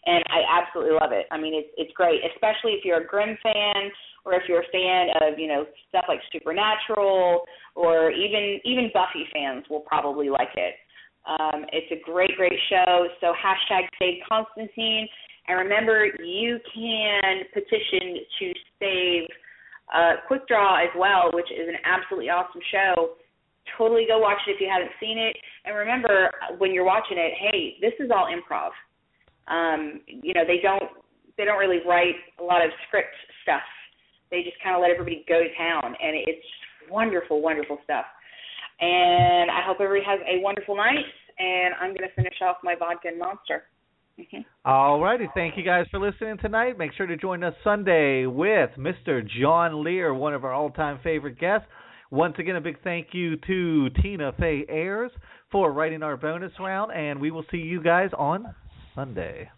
and I absolutely love it. I mean, it's it's great, especially if you're a Grimm fan or if you're a fan of you know stuff like Supernatural or even even Buffy fans will probably like it. Um, it's a great, great show. So hashtag Save Constantine, and remember you can petition to save uh, Quick Draw as well, which is an absolutely awesome show totally go watch it if you haven't seen it. And remember, when you're watching it, hey, this is all improv. Um, you know, they don't they don't really write a lot of script stuff. They just kind of let everybody go to town, and it's wonderful, wonderful stuff. And I hope everybody has a wonderful night. And I'm going to finish off my vodka and monster. hmm All righty. Thank you guys for listening tonight. Make sure to join us Sunday with Mr. John Lehr, one of our all time favorite guests. Once again, a big thank you to Tina Fey Ayers for writing our bonus round, and we will see you guys on Sunday.